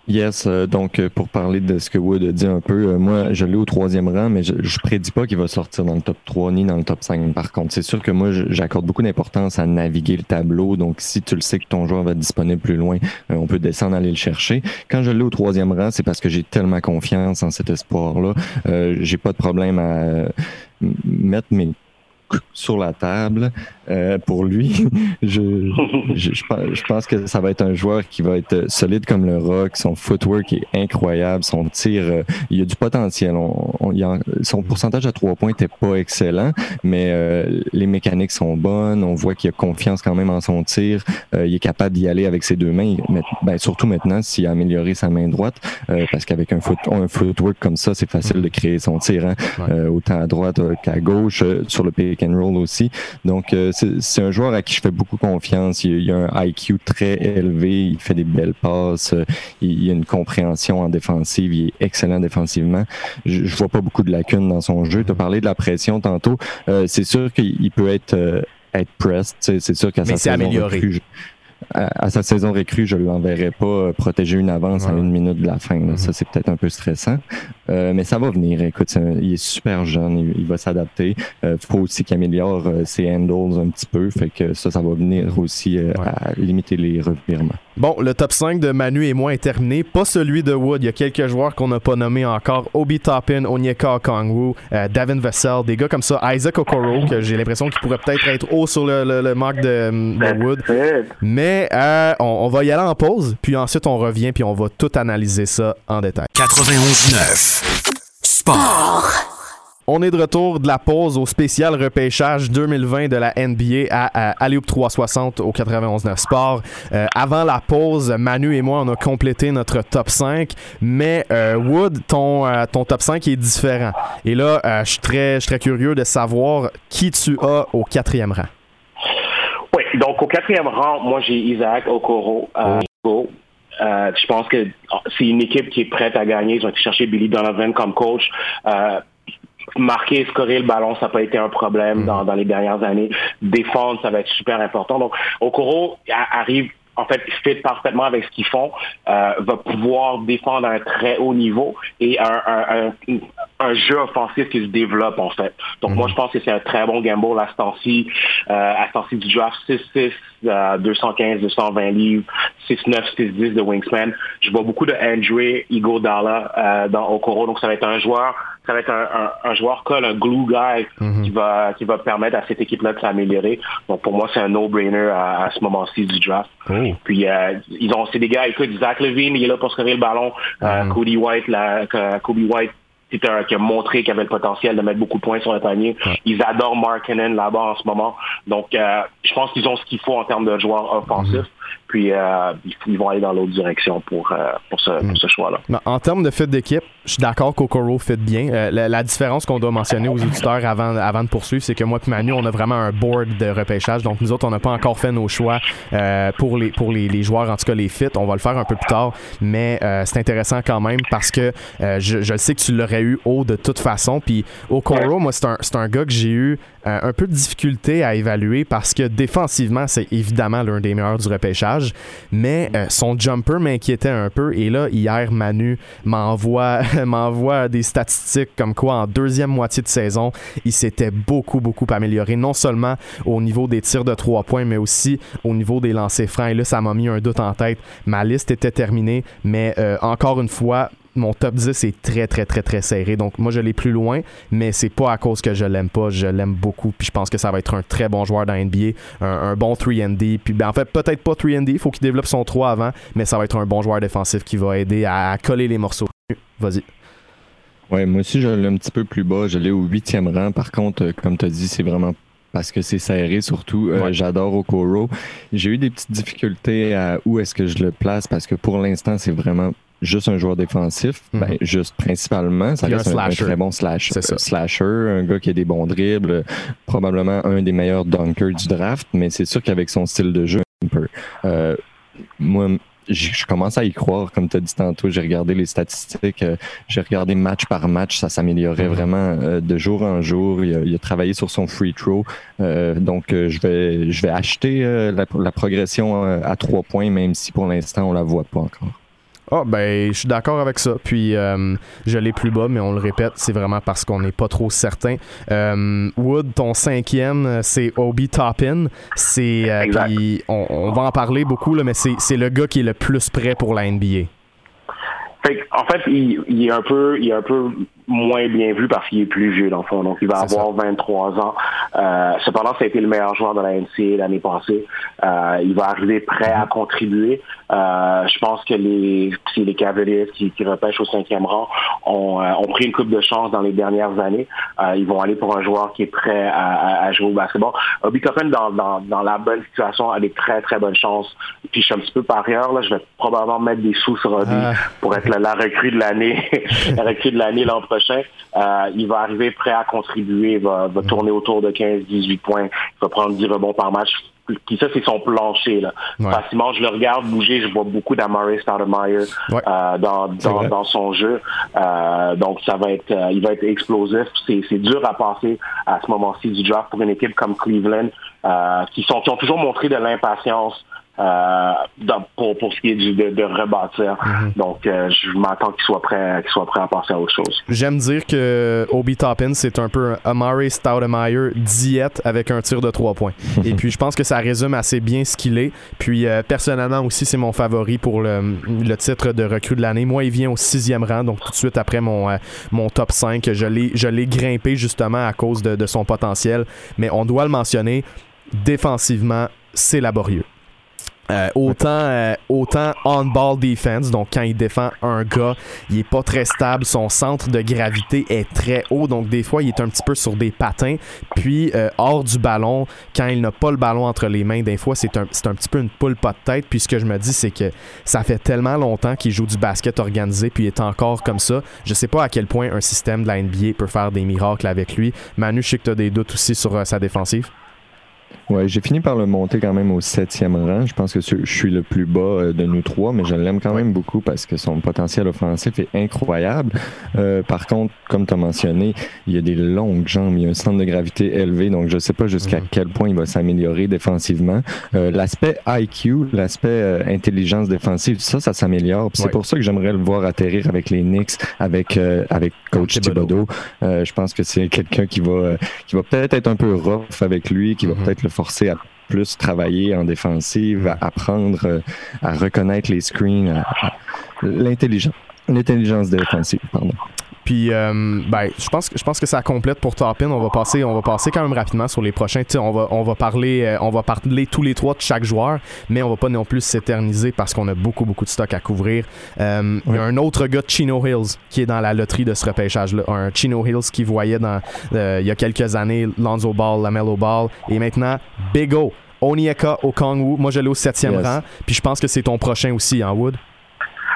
Yes, euh, donc euh, pour parler de ce que Wood a dit un peu, euh, moi je l'ai au troisième rang, mais je, je prédis pas qu'il va sortir dans le top 3 ni dans le top 5. Par contre, c'est sûr que moi j'accorde beaucoup d'importance à naviguer le tableau. Donc si tu le sais que ton joueur va être disponible plus loin, on peut descendre aller le chercher. Quand je l'ai au troisième rang, c'est parce que j'ai tellement confiance en cet espoir-là. j'ai pas de problème à mettre mes sur la table euh, pour lui. je, je, je, pense que ça va être un joueur qui va être solide comme le rock. Son footwork est incroyable. Son tir, euh, il a du potentiel. On, son pourcentage à trois points n'était pas excellent, mais euh, les mécaniques sont bonnes. On voit qu'il a confiance quand même en son tir. il est capable d'y aller avec ses deux mains. Ben, surtout maintenant s'il a amélioré sa main droite, parce qu'avec un, foot, un footwork comme ça, c'est facile de créer son tir, hein. autant à droite qu'à gauche, sur le pick and roll aussi. Donc c'est un joueur à qui je fais beaucoup confiance. Il, a un IQ très élevé, il fait des belles passes, euh, il, a une compréhension en défensive, il est excellent défensivement. Je, je vois pas beaucoup de lacunes dans son jeu. Tu as parlé de la pression tantôt. Euh, c'est sûr qu'il peut être euh, être pressed. C'est sûr qu'à sa saison recrue, à, sa saison recrue, je l'enverrai pas protéger une avance à une minute de la fin. Mm-hmm. Ça, c'est peut-être un peu stressant. Euh, mais ça va venir. Écoute, il est super jeune, il, va s'adapter. Il euh, faut aussi qu'il améliore euh, ses handles un petit peu. Fait que ça, ça va venir aussi à limiter les revirements. Bon, le top 5 de Manu et moi est terminé. Pas celui de Wood. Il y a quelques joueurs qu'on n'a pas nommés encore. Obi Toppin, Onyeka Kongwu, Davin Vessel, des gars comme ça. Isaac Okoro, que j'ai l'impression qu'il pourrait peut-être être haut sur le, le, marque de, Wood. Mais on, on, va y aller en pause, puis ensuite on revient, puis on va tout analyser ça en détail. 91.9 Sport. On est de retour de la pause au spécial repêchage 2020 de la NBA à, à 360 au 91.9 Sport. Euh, avant la pause, Manu et moi, on a complété notre top 5, mais euh, Wood, ton, euh, ton top 5 est différent. Et là, je suis très, très curieux de savoir qui tu as au quatrième rang. Oui, donc au quatrième rang, moi j'ai Isaac Okoro. Oh. Euh, je pense que c'est une équipe qui est prête à gagner. Ils ont été chercher Billy Donovan comme coach. Euh, marquer, scorer le ballon, ça n'a pas été un problème mm. dans, dans, les dernières années. Défendre, ça va être super important. Donc, Okoro arrive en fait, fit parfaitement avec ce qu'ils font, euh, va pouvoir défendre à un très haut niveau et un, un, un, un, jeu offensif qui se développe, en fait. Donc, moi, mhm. je pense que c'est un très bon gamble à ce euh, à ce du draft 6-6, 215, 220 livres, 6-9, 6-10 de Wingsman. Je vois beaucoup de Andrew Iguodala euh, dans Okoro, donc ça va être un joueur ça va être un, un, joueur col, un glue guy mhm. qui va qui va permettre à cette équipe-là de s'améliorer. Donc pour moi, c'est un no-brainer à, ce moment-ci du draft. Oh. Puis euh, ils ont c'est des gars, écoute, Zach Levine, il est là pour scorer le ballon. Euh, mhm. Cody White, la, Kobe White un, qui a montré qu'il avait le potentiel de mettre beaucoup de points sur le panier. Ils adorent Mark là-bas en ce moment. Donc, euh, je pense qu'ils ont ce qu'il faut en termes de joueurs offensifs. Puis ils vont aller dans l'autre direction pour, pour ce, choix-là. En termes de fit d'équipe, je suis d'accord qu'Okoro fit bien. la, différence qu'on doit mentionner aux auditeurs avant, avant de poursuivre, c'est que moi et Manu, on a vraiment un board de repêchage. Donc nous autres, on n'a pas encore fait nos choix pour, les, pour les, joueurs, en tout cas les fits. On va le faire un peu plus tard, mais c'est intéressant quand même parce que je, je sais que tu l'aurais eu haut de toute façon. Puis Okoro, moi, c'est un, un, gars que j'ai eu euh, un peu de difficulté à évaluer parce que défensivement, c'est évidemment l'un des meilleurs du repêchage, mais euh, son jumper m'inquiétait un peu. Et là, hier, Manu m'envoie, des statistiques comme quoi en deuxième moitié de saison, il s'était beaucoup, beaucoup amélioré, non seulement au niveau des tirs de trois points, mais aussi au niveau des lancers francs. Et là, ça m'a mis un doute en tête. Ma liste était terminée, mais euh, encore une fois, mon top 10 est très, très, très, très serré. Donc, moi, je l'ai plus loin, mais c'est pas à cause que je l'aime pas. Je l'aime beaucoup. Puis, je pense que ça va être un très bon joueur dans NBA, un, bon 3D. Puis, ben, en fait, peut-être pas 3D. Il faut qu'il développe son 3 avant, mais ça va être un bon joueur défensif qui va aider à, coller les morceaux. Vas-y. Ouais, moi aussi, je l'ai un petit peu plus bas. Je l'ai au huitième rang. Par contre, euh, comme tu as dit, c'est vraiment parce que c'est serré surtout. Euh, j'adore Okoro. J'ai eu des petites difficultés à où est-ce que je le place parce que pour l'instant, c'est vraiment juste un joueur défensif, mhm. ben, juste principalement, ça reste un, très bon slash, slasher, un gars qui a des bons dribbles, probablement un des meilleurs dunkers du draft, mais c'est sûr qu'avec son style de jeu, un peu. Euh, moi, je commence à y croire, comme tu as dit tantôt, j'ai regardé les statistiques, euh, j'ai regardé match par match, ça s'améliorait mhm. vraiment euh, de jour en jour. Il a, travaillé sur son free throw, donc je vais je vais acheter la, la, progression à trois points, même si pour l'instant on la voit pas encore. Ah, ben, je suis d'accord avec ça. Puis, euh, je l'ai plus bas, mais on le répète, c'est vraiment parce qu'on n'est pas trop certain. Euh, Wood, ton cinquième, c'est Obi Toppin. C'est, euh, on, va en parler beaucoup, là, mais c'est le gars qui est le plus prêt pour la NBA. en fait, il, est un peu, il est un peu moins bien vu parce qu'il est plus vieux dans le fond. Donc il va avoir 23 ans. Euh, cependant, ça a été le meilleur joueur de la NCA l'année passée. Euh, il va arriver prêt à contribuer. Euh, je pense que les, les Cavaliers qui, qui repêchent au cinquième rang ont, euh, ont pris une coupe de chance dans les dernières années. Euh, ils vont aller pour un joueur qui est prêt à, à, jouer au basketball. Obi Toppin, dans, dans, dans, la bonne situation, a des très très bonnes chances. Puis je suis un petit peu par ailleurs, là, je vais probablement mettre des sous sur Obi ah. pour être la, la recrue de l'année, la recrue de l'année l'an prochain. Euh, il va arriver prêt à contribuer, va, va tourner autour de 15-18 points, il va prendre 10 rebonds par match. Puis ça, c'est son plancher. Là. Facilement, je le regarde bouger, je vois beaucoup d'Amari Stoudemire euh, dans, dans, dans, son jeu. Euh, donc, ça va être, euh, il va être explosif. C'est, dur à passer à ce moment-ci du draft pour une équipe comme Cleveland, qui, sont, qui ont toujours montré de l'impatience euh, pour, pour ce qui est du, de, de rebâtir. Mhm. Donc, euh, je m'attends qu'il soit prêt, qu'il soit prêt à passer à autre chose. J'aime dire que Obi Toppin, c'est un peu un Amari Stoudemire diète avec un tir de trois points. Et puis, je pense que ça résume assez bien ce qu'il est. Puis, euh, personnellement aussi, c'est mon favori pour le, le, titre de recrue de l'année. Moi, il vient au sixième rang, donc tout de suite après mon, mon top 5. Je l'ai, je l'ai grimpé justement à cause de, de son potentiel. Mais on doit le mentionner, défensivement, c'est laborieux. Euh, autant, euh, autant on-ball defense, donc quand il défend un gars, il est pas très stable, son centre de gravité est très haut, donc des fois il est un petit peu sur des patins. Puis euh, hors du ballon, quand il n'a pas le ballon entre les mains, des fois c'est un, un petit peu une poule pas de tête. Puis ce que je me dis, c'est que ça fait tellement longtemps qu'il joue du basket organisé, puis il est encore comme ça. Je sais pas à quel point un système de la NBA peut faire des miracles avec lui. Manu, je sais que tu as des doutes aussi sur sa défensive. Ouais, j'ai fini par le monter quand même au septième rang. Je pense que je suis le plus bas euh, de nous trois, mais je l'aime quand même beaucoup parce que son potentiel offensif est incroyable. Euh, par contre, comme tu as mentionné, il y a des longues jambes, il y a un centre de gravité élevé, donc je sais pas jusqu'à mhm. quel point il va s'améliorer défensivement. Euh, l'aspect IQ, l'aspect euh, intelligence défensive, ça, ça s'améliore. C'est pour ça que j'aimerais le voir atterrir avec les Knicks, avec avec coach Thibodeau. je pense que c'est quelqu'un qui va qui va peut-être être un peu rough avec lui, qui va mhm. peut-être forcer à plus travailler en défensive, à apprendre euh, à reconnaître les screens, l'intelligence, l'intelligence défensive. Puis, euh, ben, je pense, je pense que ça complète pour Topin. On va passer, on va passer quand même rapidement sur les prochains. on va, on va parler, euh, on va parler tous les trois de chaque joueur, mais on va pas non plus s'éterniser parce qu'on a beaucoup, beaucoup de stock à couvrir. Euh, il y a un autre gars, Chino Hills, qui est dans la loterie de ce repêchage-là. Un Chino Hills qui voyait dans, il y a quelques années Lonzo Ball, Lamello Ball, et maintenant Big O Onyeka Okongwu, moi je l'ai au septième rang, puis je pense que c'est ton prochain aussi, en hein, Wood?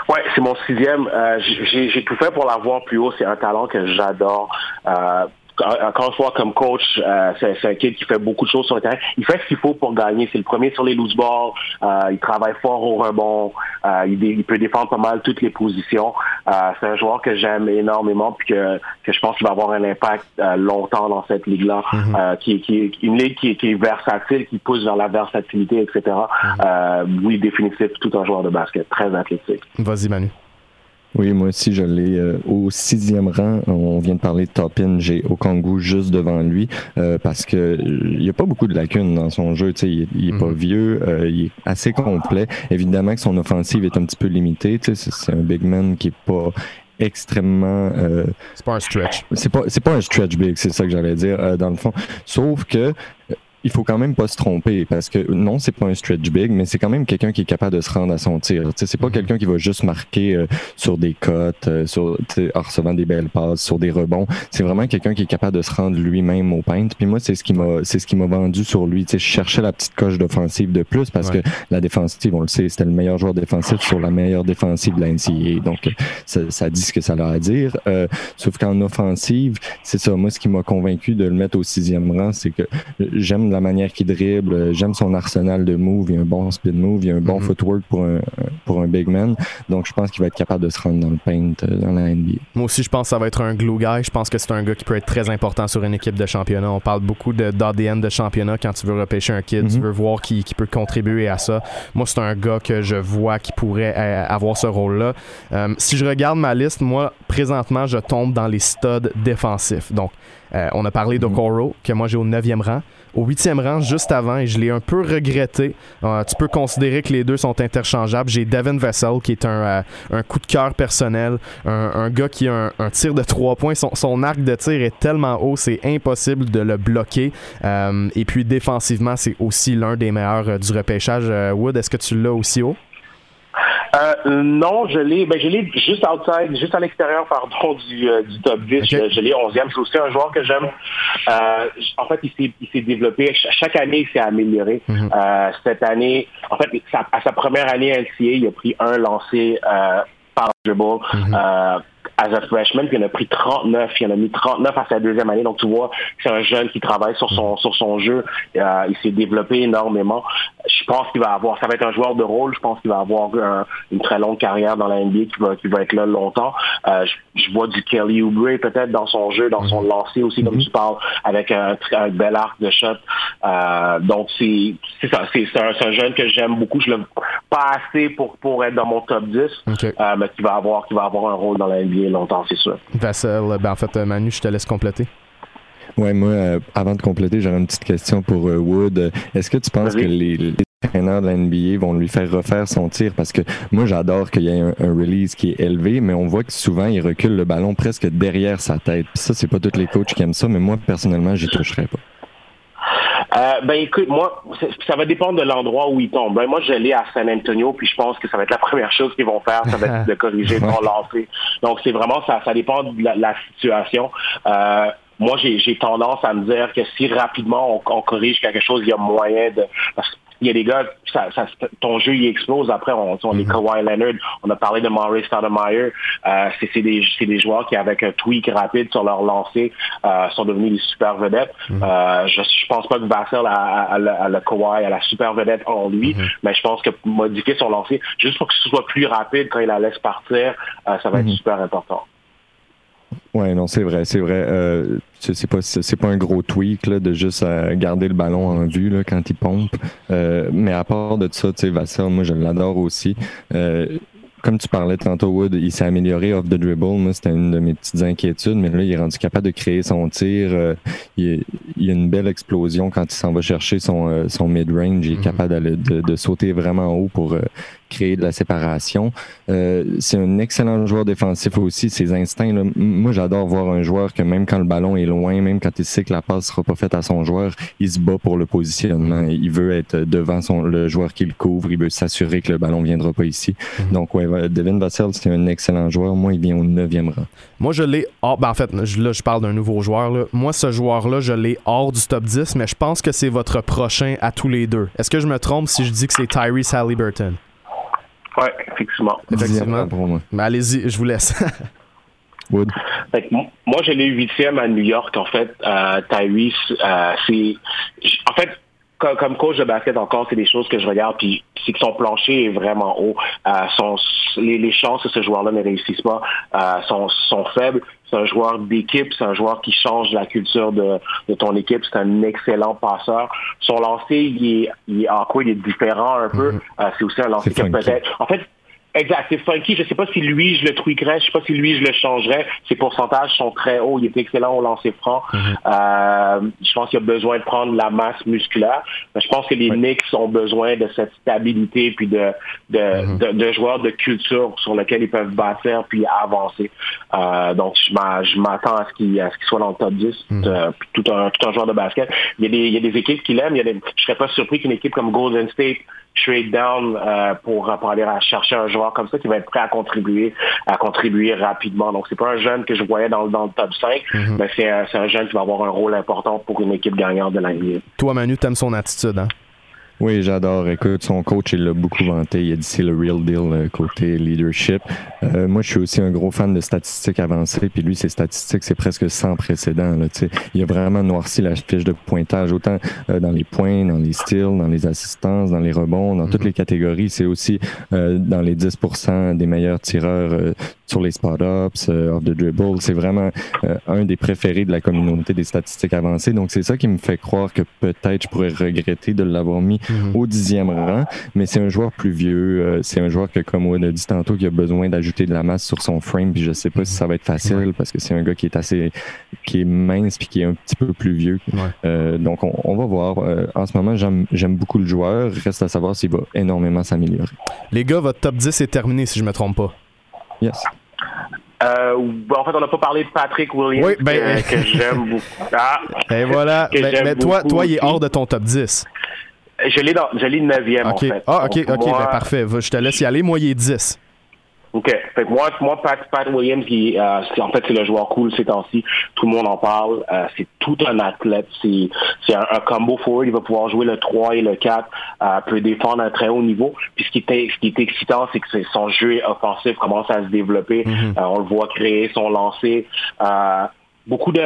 Ouais, c'est mon sixième. Euh, j'ai tout fait pour l'avoir plus haut. C'est un talent que j'adore. Euh, encore une fois, comme coach, euh, c'est un kid qui fait beaucoup de choses sur le terrain. Il fait ce qu'il faut pour gagner. C'est le premier sur les loose balls. Euh, il travaille fort au rebond. Euh, il, peut défendre pas mal toutes les positions. c'est un joueur que j'aime énormément puis que, que je pense qu'il va avoir un impact longtemps dans cette ligue-là, mm-hmm. qui, qui une ligue qui, qui, est versatile, qui pousse vers la versatilité, etc. Mm-hmm. oui, définitif, tout un joueur de basket, très athlétique. Vas-y, Manu. Oui, moi aussi, je l'ai euh, au sixième rang. On vient de parler de Topin. J'ai Okongu juste devant lui euh, parce que il n'y a pas beaucoup de lacunes dans son jeu. Tu sais, il, est pas mhm. vieux, euh, il est assez complet. Évidemment que son offensive est un petit peu limitée. C'est un big man qui est pas extrêmement. c'est pas un stretch. C'est pas, c'est pas un stretch big, c'est ça que j'allais dire dans le fond. Sauf que il faut quand même pas se tromper parce que non, c'est pas un stretch big, mais c'est quand même quelqu'un qui est capable de se rendre à son tir. C'est pas mhm. quelqu'un qui va juste marquer euh, sur des cotes, euh, sur en recevant des belles passes, sur des rebonds. C'est vraiment quelqu'un qui est capable de se rendre lui-même au paint. Puis moi, c'est ce qui m'a c'est ce qui m'a vendu sur lui. je cherchais la petite coche d'offensive de plus parce que la défensive, on le sait, c'était le meilleur joueur défensif sur la meilleure défensive de la NCAA. Donc ça, ça dit ce que ça a à dire. Euh, sauf qu'en offensive, c'est ça. Moi, ce qui m'a convaincu de le mettre au sixième rang, c'est que j'aime la manière qu'il dribble, euh, j'aime son arsenal de moves, il y a un bon speed move, il y a un bon mhm. footwork pour un, pour un big man. Donc je pense qu'il va être capable de se rendre dans le paint euh, dans la NBA. Moi aussi, je pense que ça va être un glue guy. Je pense que c'est un gars qui peut être très important sur une équipe de championnat. On parle beaucoup d'ADN de, championnat quand tu veux repêcher un kid, tu mhm. veux voir qui, qui, peut contribuer à ça. Moi, c'est un gars que je vois qui pourrait euh, avoir ce rôle-là. si je regarde ma liste, moi, présentement, je tombe dans les studs défensifs. Donc, on a parlé de mhm. que moi j'ai au 9e rang au huitième rang juste avant et je l'ai un peu regretté. Euh, tu peux considérer que les deux sont interchangeables. J'ai Devin Vessel qui est un, euh, un coup de cœur personnel, un, gars qui a un, tir de trois points. Son, arc de tir est tellement haut, c'est impossible de le bloquer. Euh, et puis défensivement, c'est aussi l'un des meilleurs du repêchage. Wood, est-ce que tu l'as aussi haut? Euh, non, je l'ai, ben, je l'ai juste outside, juste à l'extérieur, pardon, du, euh, du top 10. Je, l'ai 11e. C'est aussi un joueur que j'aime. Euh, en fait, il s'est, il s'est développé. Chaque année, il s'est amélioré. Mhm. euh, cette année, en fait, à sa première année à LCA, il a pris un lancé euh, par dribble. Mhm. euh, as a freshman, puis il en a pris 39, il en a mis 39 à sa deuxième année. Donc tu vois, c'est un jeune qui travaille sur son sur son jeu. Euh, il s'est développé énormément. Je pense qu'il va avoir, ça va être un joueur de rôle. Je pense qu'il va avoir une très longue carrière dans la NBA qui va qui va être là longtemps. Euh, je, vois du Kelly Oubre peut-être dans son jeu, dans son lancer aussi, comme tu parles, avec un, un bel arc de shot. Euh, donc c'est ça, c'est un, un, jeune que j'aime beaucoup. Je l'aime pas assez pour pour être dans mon top 10, euh, mais qui va avoir qui va avoir un rôle dans la NBA longtemps, c'est sûr. Vassel, ben en fait, Manu, je te laisse compléter. Ouais, moi, euh, avant de compléter, j'aurais une petite question pour euh, Wood. Est-ce que tu penses que les, les entraîneurs de la NBA vont lui faire refaire son tir? Parce que moi, j'adore qu'il y ait un, release qui est élevé, mais on voit que souvent, il recule le ballon presque derrière sa tête. Puis ça, c'est pas tous les coachs qui aiment ça, mais moi, personnellement, j'y toucherais pas. Euh, ben écoute, moi, ça va dépendre de l'endroit où il tombe. Ben, moi, je l'ai à San Antonio, puis je pense que ça va être la première chose qu'ils vont faire, ça va être de corriger son lancer. Donc c'est vraiment ça, ça dépend de la, situation. Euh, moi, j'ai tendance à me dire que si rapidement on, on, corrige quelque chose, il y a moyen de il y a des gars, ça, ça, ton jeu il explose. Après, on, on est mhm. Kawhi Leonard, on a parlé de Maurice Stoudemire. Euh, c'est des, des joueurs qui, avec un tweak rapide sur leur lancer, euh, sont devenus des super vedettes. Mhm. euh, je, je pense pas que Vassell a, a, a, le Kawhi, a la super vedette en lui, mhm. mais je pense que modifier son lancer, juste pour que ce soit plus rapide quand il la laisse partir, ça va être super important. Ouais, non, c'est vrai, c'est vrai. Euh, c'est pas c'est pas un gros tweak là, de juste euh, garder le ballon en vue là, quand il pompe. Euh, mais à part de ça, tu sais, Vassell, moi je l'adore aussi. Euh, comme tu parlais tantôt, Wood, il s'est amélioré off the dribble. Moi, c'était une de mes petites inquiétudes, mais là, il est rendu capable de créer son tir. Euh, il, il, a une belle explosion quand il s'en va chercher son, son mid-range. Il est mm-hmm. capable de, de, sauter vraiment haut pour créer de la séparation. Euh, c'est un excellent joueur défensif aussi, ses instincts. Là. Moi, j'adore voir un joueur que même quand le ballon est loin, même quand il sait que la passe sera pas faite à son joueur, il se bat pour le positionnement. Il veut être devant son, le joueur qui le couvre. Il veut s'assurer que le ballon viendra pas ici. Mhm. Donc, ouais, Devin Vassell, c'est un excellent joueur. Moi, il vient au neuvième rang. Moi, je l'ai. Oh, ben en fait, là, je parle d'un nouveau joueur. Là. Moi, ce joueur-là, je l'ai hors du top 10, mais je pense que c'est votre prochain à tous les deux. Est-ce que je me trompe si je dis que c'est Tyrese Halliburton? Oui, effectivement. Effectivement. Mais allez-y, je vous laisse. Wood. moi, je l'ai huitième à New York, en fait. Euh, Tyrese, euh, c'est... En fait, comme, coach de basket encore, c'est des choses que je regarde, puis c'est que son plancher est vraiment haut. Euh, son, les, chances que ce joueur-là ne réussisse pas euh, sont, sont faibles. C'est un joueur d'équipe, c'est un joueur qui change la culture de, de ton équipe. C'est un excellent passeur. Son lancer, il est, il est quoi, il est différent un peu. Mm-hmm. Euh, c'est aussi un lancer qui peut-être. En fait, Exact, c'est funky. Je sais pas si lui, je le tweakerais, je sais pas si lui, je le changerais. Ses pourcentages sont très hauts. Il est excellent au lancer franc. Mhm. euh, je pense qu'il a besoin de prendre la masse musculaire. Je pense que les Knicks ont besoin de cette stabilité puis de de, mhm. de, de, joueurs de culture sur lesquels ils peuvent bâtir puis avancer. Euh, donc, je m'attends à ce qu'il qu soit dans le top 10, mhm. euh, tout, un, tout un joueur de basket. Il y a des, il y a des équipes qui l'aiment. Je serais pas surpris qu'une équipe comme Golden State trade down euh, pour, pour aller chercher un joueur comme ça qui va être prêt à contribuer, à contribuer rapidement. Donc, c'est pas un jeune que je voyais dans, dans le top 5, mhm. mais c'est un jeune qui va avoir un rôle important pour une équipe gagnante de l'année. Toi, Manu, t'aimes son attitude, hein? Oui, j'adore. Écoute, son coach, il l'a beaucoup vanté. Il a dit c'est le real deal euh, côté leadership. Euh, moi, je suis aussi un gros fan de statistiques avancées. Puis lui, ses statistiques, c'est presque sans précédent. Là, il a vraiment noirci la fiche de pointage, autant euh, dans les points, dans les styles, dans les assistances, dans les rebonds, dans toutes mhm. les catégories. C'est aussi dans les 10% des meilleurs tireurs sur les spot-ups, off the dribble. C'est vraiment un des préférés de la communauté des statistiques avancées. Donc, c'est ça qui me fait croire que peut-être je pourrais regretter de l'avoir mis Mhm. au dixième rang. Mais c'est un joueur plus vieux. Euh, c'est un joueur que, comme on a dit tantôt, qui a besoin d'ajouter de la masse sur son frame. Puis je sais pas si ça va être facile parce que c'est un gars qui est assez, qui est mince puis qui est un petit peu plus vieux. Euh, donc on, va voir. Euh, en ce moment, j'aime beaucoup le joueur. Reste à savoir s'il va énormément s'améliorer. Les gars, votre top 10 est terminé si je me trompe pas. Yes. Euh, en fait, on n'a pas parlé de Patrick Williams, oui, ben, que, j'aime beaucoup. Ah, Et voilà. Ben, mais, toi, toi, il est hors de ton top 10. Je l'ai dans, je l'ai 9e, en fait. Ah, ok, ok, ben, parfait. Je te laisse y aller. Moi, il est 10. OK. Fait que moi, moi Pat, Pat Williams, qui, euh, en fait, c'est le joueur cool ces temps-ci. Tout le monde en parle. Euh, c'est tout un athlète. C'est, c'est un, combo forward. Il va pouvoir jouer le 3 et le 4. Euh, peut défendre à un très haut niveau. Puis ce qui est, ce qui est excitant, c'est que son jeu offensif commence à se développer. Mm-hmm. Euh, on le voit créer son lancer. Euh, beaucoup de,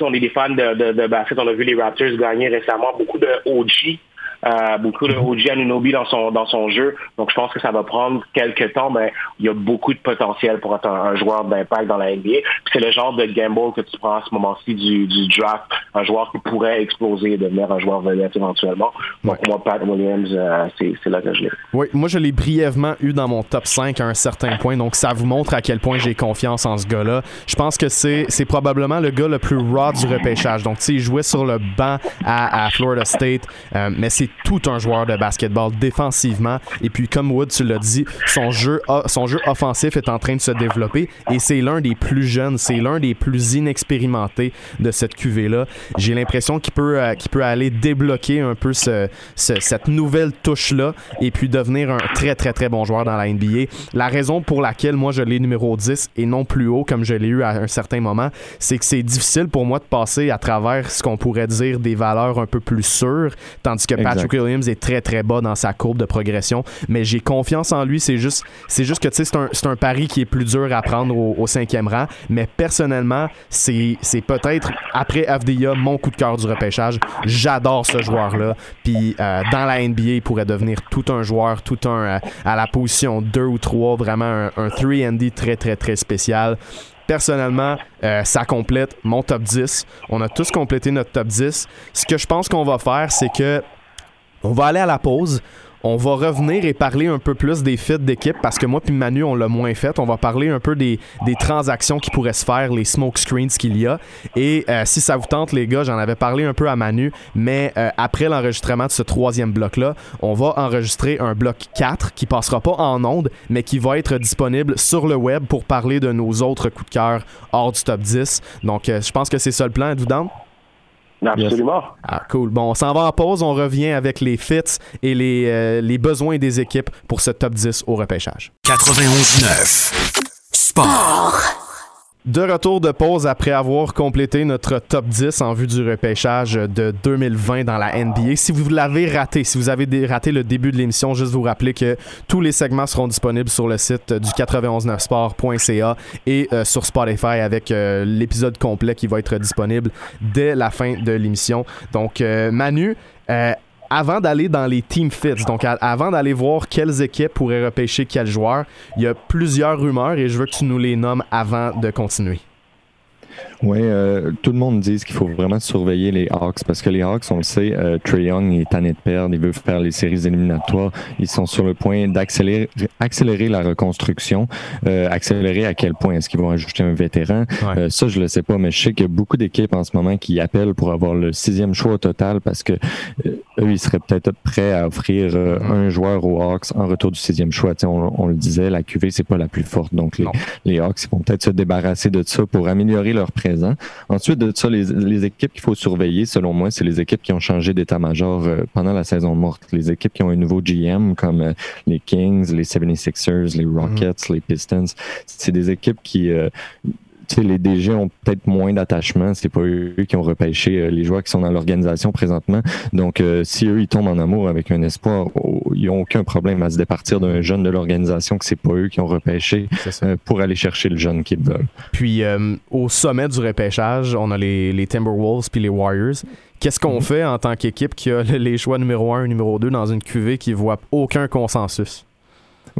on est des fans de, de, de basket. On a vu les Raptors gagner récemment. Beaucoup de OG euh, beaucoup de OG Anunobi dans son dans son jeu. Donc je pense que ça va prendre quelques temps, mais il y a beaucoup de potentiel pour être un, joueur d'impact dans la NBA. C'est le genre de gamble que tu prends à ce moment-ci du, du draft, un joueur qui pourrait exploser et devenir un joueur vedette éventuellement. Donc moi, Pat Williams, euh, c'est là que je l'ai. Oui, moi je l'ai brièvement eu dans mon top 5 à un certain point, donc ça vous montre à quel point j'ai confiance en ce gars-là. Je pense que c'est probablement le gars le plus raw du repêchage. Donc tu sais, il jouait sur le banc à, à Florida State, euh, mais c'est tout un joueur de basketball défensivement. Et puis, comme Wood, tu l'as dit, son jeu, son jeu offensif est en train de se développer et c'est l'un des plus jeunes, c'est l'un des plus inexpérimentés de cette QV-là. J'ai l'impression qu'il peut, euh, peut aller débloquer un peu ce, cette nouvelle touche-là et puis devenir un très, très, très bon joueur dans la NBA. La raison pour laquelle moi je l'ai numéro 10 et non plus haut comme je l'ai eu à un certain moment, c'est que c'est difficile pour moi de passer à travers ce qu'on pourrait dire des valeurs un peu plus sûres, tandis que Williams est très très bas dans sa courbe de progression, mais j'ai confiance en lui. C'est juste, c'est juste que tu sais, c'est un, un pari qui est plus dur à prendre au, cinquième rang. Mais personnellement, c'est, peut-être après FDIA mon coup de cœur du repêchage. J'adore ce joueur-là. Puis euh, dans la NBA, il pourrait devenir tout un joueur, tout un euh, à la position 2 ou 3, vraiment un, un 3D très très très spécial personnellement, euh, ça complète mon top 10. On a tous complété notre top 10. Ce que je pense qu'on va faire, c'est que on va aller à la pause. on va revenir et parler un peu plus des fits d'équipe parce que moi puis Manu, on l'a moins fait. On va parler un peu des, transactions qui pourraient se faire, les smoke screens qu'il y a. Et euh, si ça vous tente, les gars, j'en avais parlé un peu à Manu, mais euh, après l'enregistrement de ce troisième bloc-là, on va enregistrer un bloc 4 qui passera pas en ondes, mais qui va être disponible sur le web pour parler de nos autres coups de cœur hors du top 10. Donc, euh, je pense que c'est ça le plan. Êtes-vous Absolument. Ah, cool. Bon, on s'en va en pause. On revient avec les fits et les, les besoins des équipes pour ce top 10 au repêchage. 91-9. Sport. De retour de pause après avoir complété notre top 10 en vue du repêchage de 2020 dans la NBA. Si vous l'avez raté, si vous avez raté le début de l'émission, juste vous rappeler que tous les segments seront disponibles sur le site du 919sport.ca et euh, sur Spotify avec euh, l'épisode complet qui va être disponible dès la fin de l'émission. Donc, euh, Manu, avant d'aller dans les team fits, donc avant d'aller voir quelles équipes pourraient repêcher quels joueurs, il y a plusieurs rumeurs et je veux que tu nous les nommes avant de continuer. Oui, euh, tout le monde dit qu'il faut vraiment surveiller les Hawks parce que les Hawks, on le sait, euh, Trey Young est tanné de perdre, il veut faire les séries éliminatoires, ils sont sur le point d'accélérer accélérer la reconstruction, euh, accélérer à quel point? Est-ce qu'ils vont ajouter un vétéran? Euh, ça, je le sais pas, mais je sais qu'il y a beaucoup d'équipes en ce moment qui appellent pour avoir le sixième choix au total parce que eux, ils seraient peut-être prêts à offrir mm-hmm. un joueur aux Hawks en retour du sixième choix. On, on, le disait, la QV c'est pas la plus forte, donc les, les Hawks ils vont peut-être se débarrasser de ça pour améliorer leur présence Ensuite de ça, les, équipes qu'il faut surveiller, selon moi, c'est les équipes qui ont changé d'état-major euh, pendant la saison morte. Les équipes qui ont un nouveau GM, comme euh, les Kings, les 76ers, les Rockets, mm-hmm. les Pistons. C'est des équipes qui... Les DG ont peut-être moins d'attachement. C'est pas eux qui ont repêché euh, les joueurs qui sont dans l'organisation présentement. Donc, euh, si eux, ils tombent en amour avec un espoir, oh, ils n'ont aucun problème à se départir d'un jeune de l'organisation que c'est pas eux qui ont repêché euh, pour aller chercher le jeune qu'ils veulent. Puis, au sommet du repêchage, on a les, les Timberwolves puis les Warriors. Qu'est-ce qu'on mm-hmm. fait en tant qu'équipe qui a les choix numéro 1 numéro 2 dans une QV qui voit aucun consensus?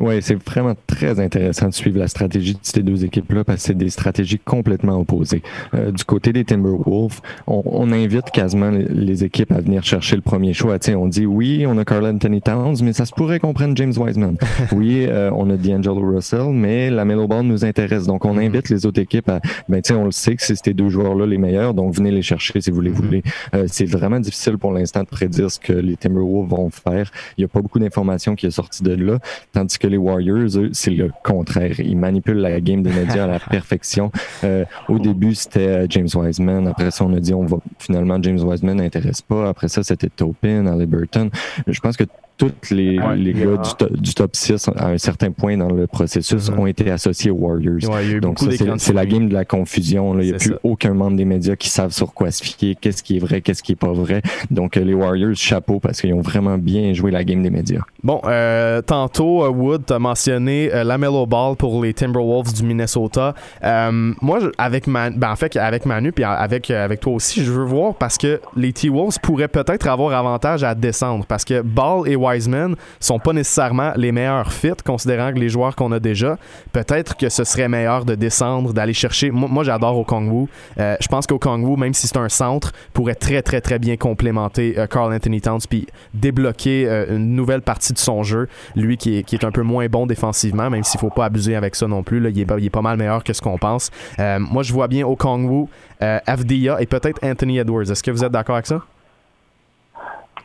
Oui, c'est vraiment très intéressant de suivre la stratégie de ces deux équipes-là parce que c'est des stratégies complètement opposées. Euh, du côté des Timberwolves, on, on invite quasiment les, équipes à venir chercher le premier choix. sais, on dit oui, on a Carl Anthony Towns, mais ça se pourrait qu'on prenne James Wiseman. oui, euh, on a D'Angelo Russell, mais la Melo Ball nous intéresse. Donc, on mm-hmm. invite les autres équipes à, ben, on le sait que c'est ces deux joueurs-là les meilleurs, donc venez les chercher si vous les mm-hmm. voulez. Euh, c'est vraiment difficile pour l'instant de prédire ce que les Timberwolves vont faire. Il n'y a pas beaucoup d'informations qui est sorties de là, tandis que les Warriors, c'est le contraire. Ils manipulent la game des médias à la perfection. Euh, au début, c'était euh, James Wiseman. Après ça, on a dit on va finalement James Wiseman n'intéresse pas. Après ça, c'était Topin, Halliburton. Je pense que tous les, les gars du, top 6 à un certain point dans le processus mm-hmm. ont été associés aux Warriors. Donc c'est la game de la confusion. Il n'y a plus aucun membre des médias qui savent sur quoi se fier, qu'est-ce qui est vrai, qu'est-ce qui est pas vrai. Donc euh, les Warriors, chapeau, parce qu'ils ont vraiment bien joué la game des médias. Bon, euh, tantôt, euh, Wood, tu as mentionné la Mellow Ball pour les Timberwolves du Minnesota. moi, avec ben, en fait, avec Manu, puis avec, avec toi aussi, je veux voir parce que les T-Wolves pourraient peut-être avoir avantage à descendre parce que Ball et Wiseman sont pas nécessairement les meilleurs fits, considérant que les joueurs qu'on a déjà, peut-être que ce serait meilleur de descendre, d'aller chercher. Moi, j'adore au Kongwu. Euh, je pense qu'au Kongwu, même si c'est un centre, pourrait très, très, très bien complémenter euh, Carl Anthony Towns puis débloquer euh, une nouvelle partie de son jeu. Lui qui est, qui est un peu moins bon défensivement, même s'il faut pas abuser avec ça non plus. Là, il, est, il pas mal meilleur que ce qu'on pense. moi, je vois bien au Kongwu, FDA et peut-être Anthony Edwards. Est-ce que vous êtes d'accord avec ça?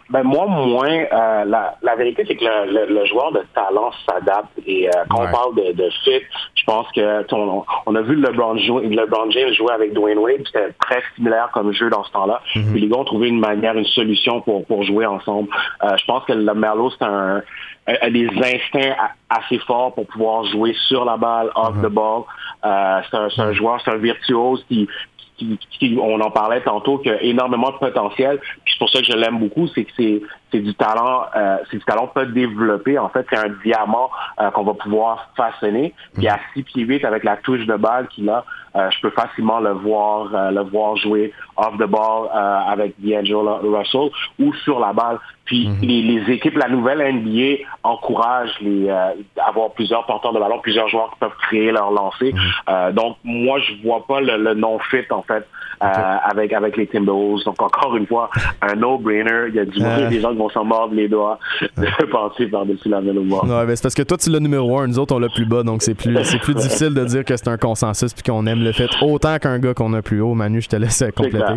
Ben moi moins. Euh, la, la vérité c'est que le, le, joueur de talent s'adapte et euh, quand on parle de, de, fit, je pense que on, on, a vu LeBron, jouer, LeBron James jouer avec Dwayne Wade, c'était très similaire comme jeu dans ce temps-là. Mm les gars ont trouvé une manière, une solution pour pour jouer ensemble. Euh, je pense que le Merlot c'est un a des instincts assez forts pour pouvoir jouer sur la balle, off the ball. Euh, c'est un, un, joueur, c'est un virtuose qui, on en parlait tantôt, qui a énormément de potentiel. Puis c'est pour ça que je l'aime beaucoup, c'est que c'est, c'est du talent, euh, c'est du talent pas développé. En fait, c'est un diamant euh, qu'on va pouvoir façonner. Puis à 6 pieds 8 avec la touche de balle qu'il a, je peux facilement le voir, le voir jouer off the ball avec D'Angelo Russell ou sur la balle. Puis mhm. les, équipes, la nouvelle NBA encourage les euh, avoir plusieurs porteurs de ballon, plusieurs joueurs qui peuvent créer leur lancer. Mhm. Euh, donc moi je vois pas le, non fit en fait euh, avec avec les Timberwolves. Donc encore une fois un no-brainer. Il y a du des gens qui vont s'en mordre les doigts de penser par-dessus la même Ouais, ben c'est parce que toi tu l'as numéro un, nous autres on l'a plus bas, donc c'est plus c'est plus difficile de dire que c'est un consensus puis qu'on aime le fait autant qu'un gars qu'on a plus haut. Manu, je te laisse compléter.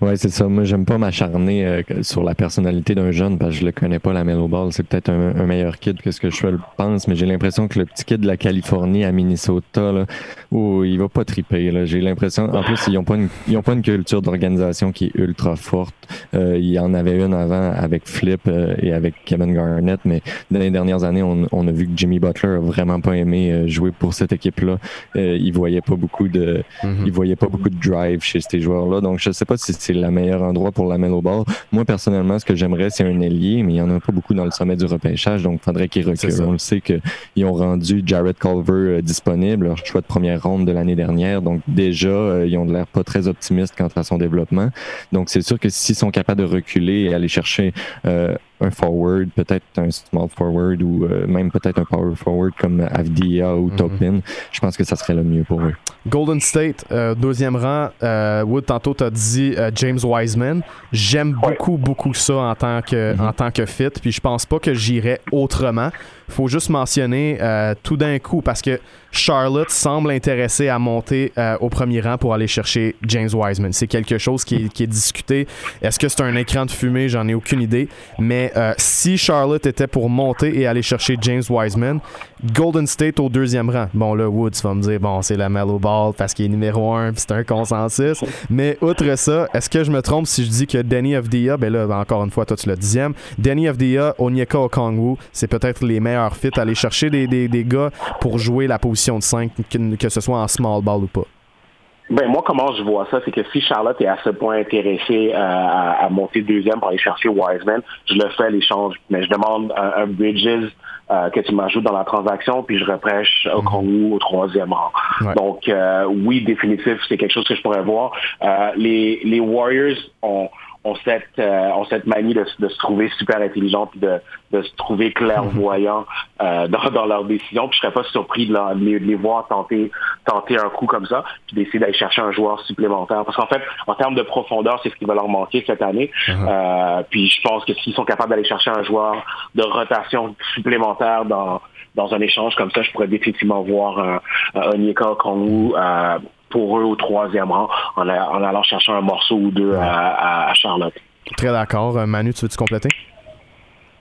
Oui, c'est ça. Moi, j'aime pas m'acharner euh, sur la personnalité d'un jeune parce que je le connais pas, la Mellow Ball. C'est peut-être un, meilleur kid que ce que je pense, mais j'ai l'impression que le petit kid de la Californie à Minnesota, là, où il va pas triper. Là. J'ai l'impression, en plus, ils ont pas une, ils ont pas une culture d'organisation qui est ultra forte. Euh, il y en avait une avant avec Flip euh, et avec Kevin Garnett, mais dans les dernières années, on, on, a vu que Jimmy Butler a vraiment pas aimé jouer pour cette équipe-là. il voyait pas beaucoup de, mm-hmm. il voyait pas beaucoup de drive chez ces joueurs-là. Donc, je sais pas si c'est le meilleur endroit pour la au ball. Moi, personnellement, ce que j'aimerais, c'est un ailier, mais il n'y en a pas beaucoup dans le sommet du repêchage, donc faudrait qu'il recule. On le sait qu'ils ont rendu Jared Culver euh, disponible, leur choix de première ronde de l'année dernière, donc déjà, euh, ils ont l'air pas très optimistes quant à son développement. Donc, c'est sûr que s'ils sont capables de reculer et aller chercher euh, un forward, peut-être un small forward ou euh, même peut-être un power forward comme Avdia ou mhm. Topin. Je pense que ça serait le mieux pour eux. Golden State, euh, deuxième rang. Euh, Wood, tantôt, tu as dit James Wiseman. J'aime beaucoup, beaucoup ça en tant que, mhm. en tant que fit. Puis je pense pas que j'irais autrement faut juste mentionner tout d'un coup, parce que Charlotte semble intéressée à monter au premier rang pour aller chercher James Wiseman. C'est quelque chose qui est, discuté. Est-ce que c'est un écran de fumée? J'en ai aucune idée. Mais euh, si Charlotte était pour monter et aller chercher James Wiseman, Golden State au deuxième rang. Bon, là, Woods va me dire, bon, c'est la Mellow Ball parce qu'il est numéro un, c'est un consensus. Mais outre ça, est-ce que je me trompe si je dis que Danny Avdia, ben là, encore une fois, toi, tu le dixième, Danny Avdia, Onyeka Okongwu, c'est peut-être les meilleurs fit, aller chercher des, des, gars pour jouer la position de 5, que, ce soit en small ball ou pas? Ben moi, comment je vois ça, c'est que si Charlotte est à ce point intéressée euh, à, monter deuxième pour aller chercher Wiseman, je le fais l'échange, mais je demande un, Bridges euh, que tu m'ajoutes dans la transaction, puis je reprêche au Congo au troisième rang. Donc euh, oui, définitif, c'est quelque chose que je pourrais voir. les, les Warriors ont ont cette, euh, ont cette manie de, de, se trouver super intelligent puis de, de se trouver clairvoyant euh, dans, dans leurs décisions. Puis je serais pas surpris de, les, voir tenter, tenter un coup comme ça, puis d'essayer d'aller chercher un joueur supplémentaire. Parce qu'en fait, en termes de profondeur, c'est ce qui va leur manquer cette année. Uh-huh. euh, puis je pense que s'ils sont capables d'aller chercher un joueur de rotation supplémentaire dans dans un échange comme ça, je pourrais définitivement voir un, un Onyeka Kongu euh, pour eux au troisième rang en, allant chercher un morceau ou deux à, Charlotte. Très d'accord. Euh, Manu, tu veux-tu compléter?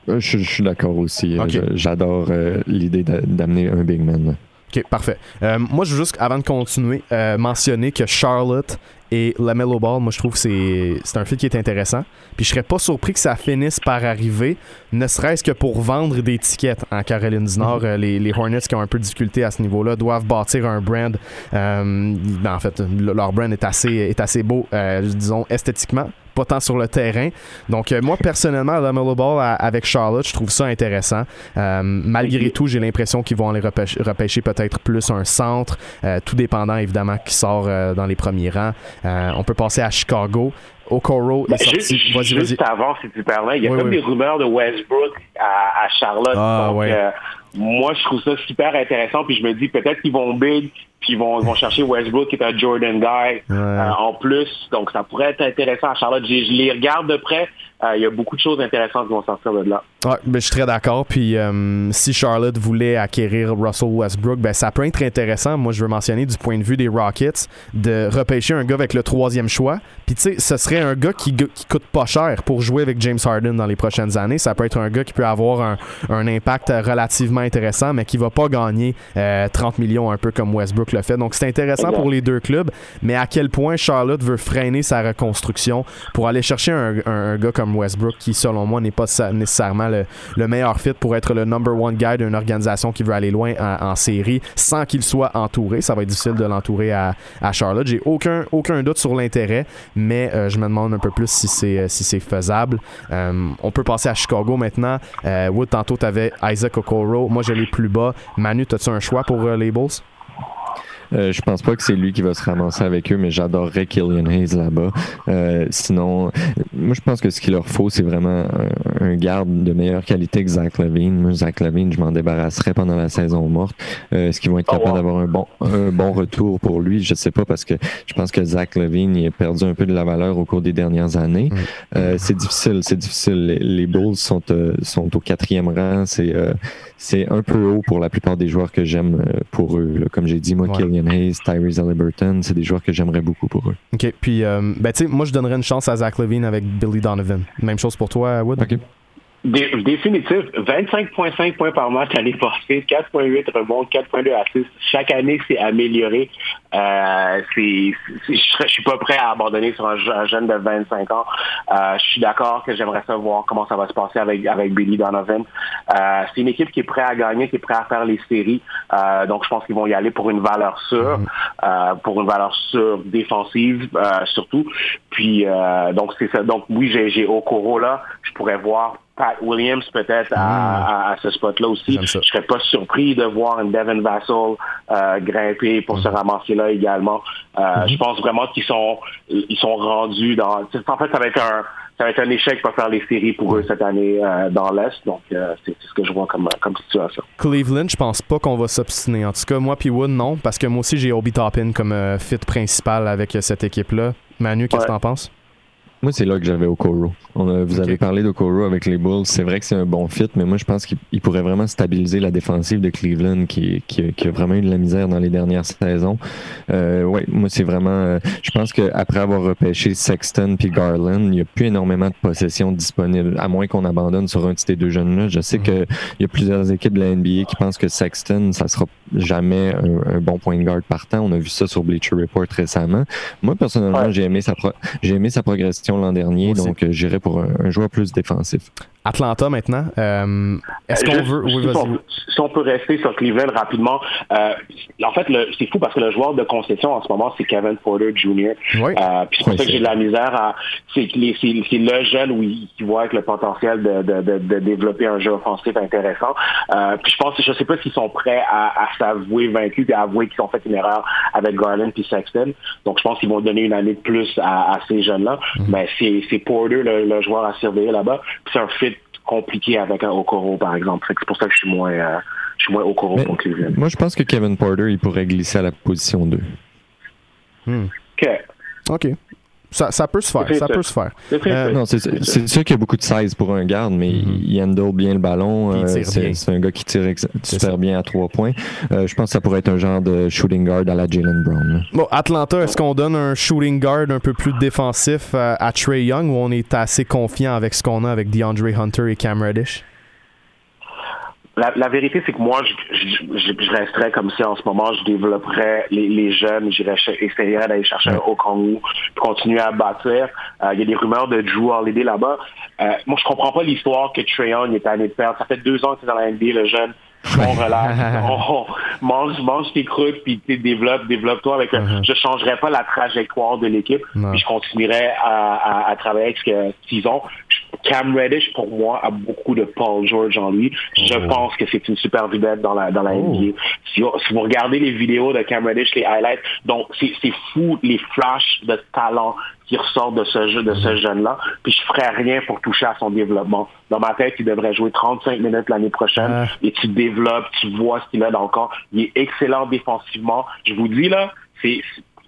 Euh, je, suis d'accord aussi. Euh, j'adore l'idée d'amener un big man. OK, parfait. moi, je veux juste, avant de continuer, mentionner que Charlotte et Lamello Ball, moi, je trouve que c'est un film qui est intéressant. Puis je serais pas surpris que ça finisse par arriver, ne serait-ce que pour vendre des tickets en Caroline du Nord. Euh, les, Hornets qui ont un peu de difficulté à ce niveau-là doivent bâtir un brand. Euh, ben, en fait, leur brand est assez, est assez beau, euh, disons, esthétiquement pas tant sur le terrain. Donc, moi, personnellement, la Mellow Ball avec Charlotte, je trouve ça intéressant. malgré tout, j'ai l'impression qu'ils vont aller repêcher, peut-être plus un centre, tout dépendant évidemment qui sort dans les premiers rangs. on peut passer à Chicago. Okoro est ben, sorti. Juste, juste avant, si tu permets, il y a comme des rumeurs de Westbrook à, Charlotte. Ah, donc, euh, moi, je trouve ça super intéressant. Puis je me dis peut-être qu'ils vont big, puis ils vont, vont chercher Westbrook qui est un Jordan guy euh, en plus. Donc ça pourrait être intéressant à Charlotte. Je, je les regarde de près. Euh, il y a beaucoup de choses intéressantes qui vont sortir de là. Ouais, ben, je suis très d'accord. Puis euh, si Charlotte voulait acquérir Russell Westbrook, ben, ça peut être intéressant. Moi, je veux mentionner du point de vue des Rockets de repêcher un gars avec le troisième choix. Puis tu sais, ce serait un gars qui, qui coûte pas cher pour jouer avec James Harden dans les prochaines années. Ça peut être un gars qui peut avoir un, un impact relativement intéressant, mais qui va pas gagner 30 euh, millions un peu comme Westbrook le fait. Donc c'est intéressant pour les deux clubs. Mais à quel point Charlotte veut freiner sa reconstruction pour aller chercher un, un gars comme Westbrook, qui selon moi n'est pas nécessairement le, meilleur fit pour être le number one guy d'une organisation qui veut aller loin en, série sans qu'il soit entouré. Ça va être difficile de l'entourer à, Charlotte. J'ai aucun, aucun doute sur l'intérêt, mais euh, je me demande un peu plus si c'est si c'est faisable. Euh, on peut passer à Chicago maintenant. Euh, Wood, tantôt, tu avais Isaac Okoro. Moi, je l'ai plus bas. Manu, as-tu un choix pour les Bulls? Euh, je pense pas que c'est lui qui va se ramasser avec eux, mais j'adorerais Killian Hayes là-bas. Euh, sinon, moi, je pense que ce qu'il leur faut, c'est vraiment un, garde de meilleure qualité que Zach Levine. Moi, Zach Levine, je m'en débarrasserais pendant la saison morte. Euh, est-ce qu'ils vont être oh, capables d'avoir un bon, un bon retour pour lui? Je sais pas parce que je pense que Zach Levine, il a perdu un peu de la valeur au cours des dernières années. c'est difficile, c'est difficile. Les, Bulls sont, sont au quatrième rang. C'est c'est un peu haut pour la plupart des joueurs que j'aime pour eux. Comme j'ai dit, moi, Killian Hayes, Tyrese Halliburton, c'est des joueurs que j'aimerais beaucoup pour eux. OK. Puis, ben, tu sais, moi, je donnerais une chance à Zach Levine avec Billy Donovan. Même chose pour toi, Wood? OK. Définitif. 25,5 points par match l'année passée, 4,8 rebonds, 4,2 assists. Chaque année, c'est amélioré. Euh, c'est, je ne suis pas prêt à abandonner sur un, jeune de 25 ans. Euh, je suis d'accord que j'aimerais savoir comment ça va se passer avec, avec Billy Donovan. Euh, c'est une équipe qui est prête à gagner, qui est prête à faire les séries. Euh, donc, je pense qu'ils vont y aller pour une valeur sûre, mm-hmm. euh, pour une valeur sûre défensive surtout. Puis, donc, c'est ça. Donc, oui, j'ai, j'ai Okoro là. Je pourrais voir Pat Williams peut-être à, hmm. ce spot-là aussi. Je serais pas surpris de voir un Devin Vassell euh, grimper pour se hmm. ramasser là également. Euh, hmm. Je pense vraiment qu'ils sont ils sont rendus dans. En fait, ça va être un ça va être un échec pour faire les séries pour eux cette année euh, dans l'Est. Donc, c'est ce que je vois comme, comme situation. Cleveland, je pense pas qu'on va s'obstiner. En tout cas, moi puis Wood, non, parce que moi aussi, j'ai Obi Toppin comme fit principal avec cette équipe-là. Manu, qu'est-ce que tu en penses? Moi, c'est là que j'avais Okoro. On vous avez parlé d'Okoro avec les Bulls. C'est vrai que c'est un bon fit, mais moi, je pense qu'il pourrait vraiment stabiliser la défensive de Cleveland qui, qui, qui, a vraiment eu de la misère dans les dernières saisons. Euh, ouais, moi, c'est vraiment. Euh, je pense qu'après avoir repêché Sexton puis Garland, il n'y a plus énormément de possessions disponibles, à moins qu'on abandonne sur un de ces deux jeunes-là. Je sais mhm. qu'il y a plusieurs équipes de la NBA qui pensent que Sexton, ça sera jamais un, bon point de garde partant. On a vu ça sur Bleacher Report récemment. Moi, personnellement, j'ai aimé sa j'ai aimé sa progression l'an dernier, donc euh, j'irai pour un, joueur plus défensif. Atlanta maintenant. Euh, est-ce qu'on veut. si, on, peut rester sur Cleveland rapidement, euh, en fait, c'est fou parce que le joueur de concession en ce moment, c'est Kevin Porter Jr. Oui. puis c'est pour ça que j'ai de la misère à. C'est le jeune où il, qui voit avec le potentiel de, développer un jeu offensif intéressant. puis je pense, je sais pas s'ils sont prêts à, s'avouer vaincus et à avouer qu'ils ont fait une erreur avec Garland et Sexton. Donc je pense qu'ils vont donner une année de plus à, ces jeunes-là. Mhm. Ben, c'est Porter, le, joueur à surveiller là-bas. c'est un fit compliqué avec un Okoro, par exemple. C'est pour ça que je suis moins, euh, je suis moins Okoro pour Cleveland. Moi, je pense que Kevin Porter, il pourrait glisser à la position 2. Hmm. OK. OK. Ça, ça, peut se faire. Ça peut se faire. Euh, non, c'est sûr qu'il y a beaucoup de size pour un garde, mais mm-hmm. il handle bien le ballon. Euh, c'est un gars qui tire super bien à trois points. Euh, je pense que ça pourrait être un genre de shooting guard à la Jalen Brown. Bon, Atlanta, est-ce qu'on donne un shooting guard un peu plus défensif à Trey Young ou on est assez confiant avec ce qu'on a avec DeAndre Hunter et Cam Reddish? La, vérité, c'est que moi, je, je, resterais comme si en ce moment, je développerais les, jeunes, j'irais essayer d'aller chercher un haut continuer à bâtir. Euh, il y a des rumeurs de Drew Holiday là-bas. Euh, moi, je comprends pas l'histoire que Trayon est de perdre. Ça fait deux ans que c'est dans la NBA, le jeune. On relaxe, on, mange, mange tes croûtes, puis développe, développe-toi avec. Uh-huh. Je changerais pas la trajectoire de l'équipe, puis je continuerais à, à, travailler avec ce qu'ils ont. Cam Reddish, pour moi, a beaucoup de Paul George en lui. Je oh. pense que c'est une super vedette dans la, dans la oh. NBA. Si, vous regardez les vidéos de Cam Reddish, les highlights, donc c'est fou les flashs de talent qui ressortent de ce jeu, de ce mm-hmm. jeune-là. Puis je ferais rien pour toucher à son développement. Dans ma tête, il devrait jouer 35 minutes l'année prochaine. Ah. Et tu développes, tu vois ce qu'il a dans le corps. Il est excellent défensivement. Je vous dis là, c'est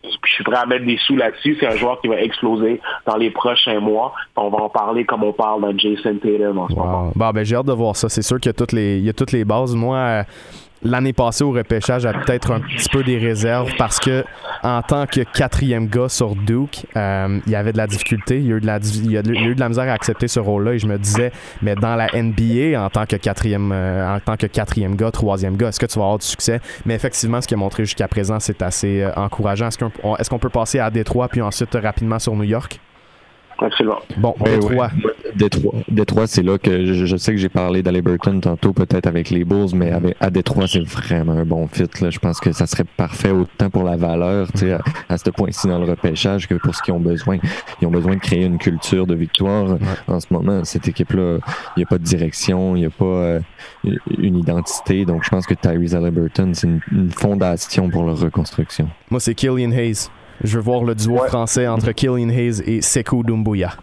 je suis prêt à mettre des sous là-dessus. C'est un joueur qui va exploser dans les prochains mois. On va en parler comme on parle d'un Jason Tatum en ce moment. Bon, ben, j'ai hâte de voir ça. C'est sûr qu'il y a toutes les, il y a toutes les bases. Moi, l'année passée au repêchage a peut-être un petit peu des réserves parce que en tant que quatrième gars sur Duke, euh, il y avait de la difficulté, il y a eu de la, il y a eu de la misère à accepter ce rôle-là et je me disais, mais dans la NBA, en tant que quatrième, euh, en tant que quatrième gars, troisième gars, est-ce que tu vas avoir du succès? Mais effectivement, ce qu'il a montré jusqu'à présent, c'est assez euh, encourageant. Est-ce qu'on est peut passer à Détroit puis ensuite rapidement sur New York? Absolument. Bon, Détroit. Détroit, Détroit c'est là que je, sais que j'ai parlé Burton tantôt, peut-être avec les Bulls, mais avec, à Détroit, c'est vraiment un bon fit. Là. Je pense que ça serait parfait autant pour la valeur, à, à ce point-ci dans le repêchage que pour ce qu'ils ont besoin. Ils ont besoin de créer une culture de victoire en ce moment. Cette équipe-là, il n'y a pas de direction, il n'y a pas euh, une identité. Donc, je pense que Tyrese Halliburton, c'est une, fondation pour leur reconstruction. Moi, c'est Killian Hayes. Je veux voir le duo français entre Killian Hayes et Sekou Doumbouya.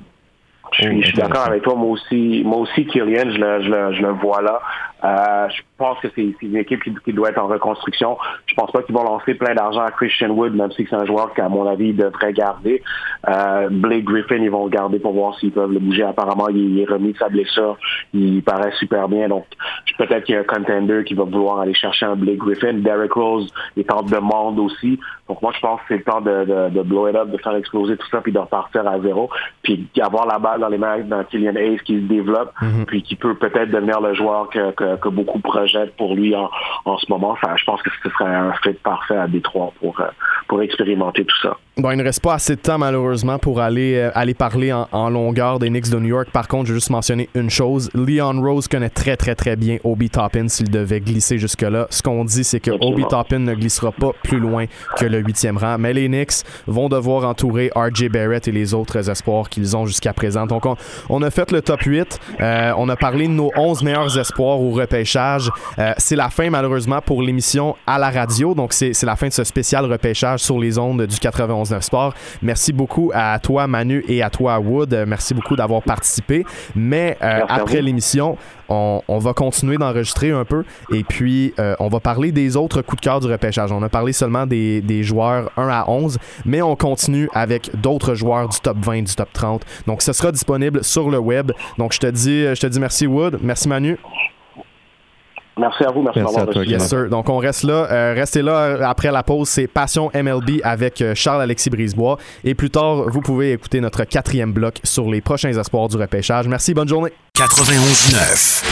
Je suis, d'accord avec toi. Moi aussi, moi aussi, Kylian, je le, je le, je le vois là. Euh, je pense que c'est une équipe qui, doit être en reconstruction. Je pense pas qu'ils vont lancer plein d'argent à Christian Wood, même si c'est un joueur qu'à mon avis, ils devraient garder. Euh, Blake Griffin, ils vont le garder pour voir s'ils peuvent le bouger. Apparemment, il, est remis de sa blessure. Il paraît super bien. Donc, peut-être qu'il y a un contender qui va vouloir aller chercher un Blake Griffin. Derrick Rose est en demande aussi. Donc, moi, je pense que c'est le temps de, de, de, blow it up, de faire exploser tout ça, puis de repartir à zéro. Puis avoir la balle dans les mains d'un Kylian Hayes qui se développe, mm-hmm. puis qui peut peut-être devenir le joueur que, que que, beaucoup projettent pour lui en, ce moment. je pense que ce serait un fait parfait à Détroit pour, euh, pour expérimenter tout ça. Bon, il ne reste pas assez de temps malheureusement pour aller, euh, aller parler en, longueur des Knicks de New York. Par contre, je vais juste mentionner une chose. Leon Rose connaît très très très bien Obi Toppin s'il devait glisser jusque-là. Ce qu'on dit, c'est que Obi Toppin ne glissera pas plus loin que le huitième rang. Mais les Knicks vont devoir entourer RJ Barrett et les autres espoirs qu'ils ont jusqu'à présent. Donc, on, a fait le top 8. Euh, on a parlé de nos 11 meilleurs espoirs au repêchage. Euh, c'est la fin malheureusement pour l'émission à la radio. Donc, c'est la fin de ce spécial repêchage sur les ondes du 91 Sport. Merci beaucoup à toi, Manu, et à toi, Wood. Merci beaucoup d'avoir participé. Mais euh, après l'émission, on, va continuer d'enregistrer un peu et puis euh, on va parler des autres coups de cœur du repêchage. On a parlé seulement des, des joueurs 1 à 11, mais on continue avec d'autres joueurs du top 20, du top 30. Donc, ce sera disponible sur le web. Donc, je te dis, je te dis merci, Wood. Merci, Manu. Merci à vous, merci, merci d'avoir Yes, sir. Donc, on reste là. Euh, restez là euh, après la pause. C'est Passion MLB avec euh, Charles-Alexis Brisebois. Et plus tard, vous pouvez écouter notre quatrième bloc sur les prochains espoirs du repêchage. Merci, bonne journée. 91.9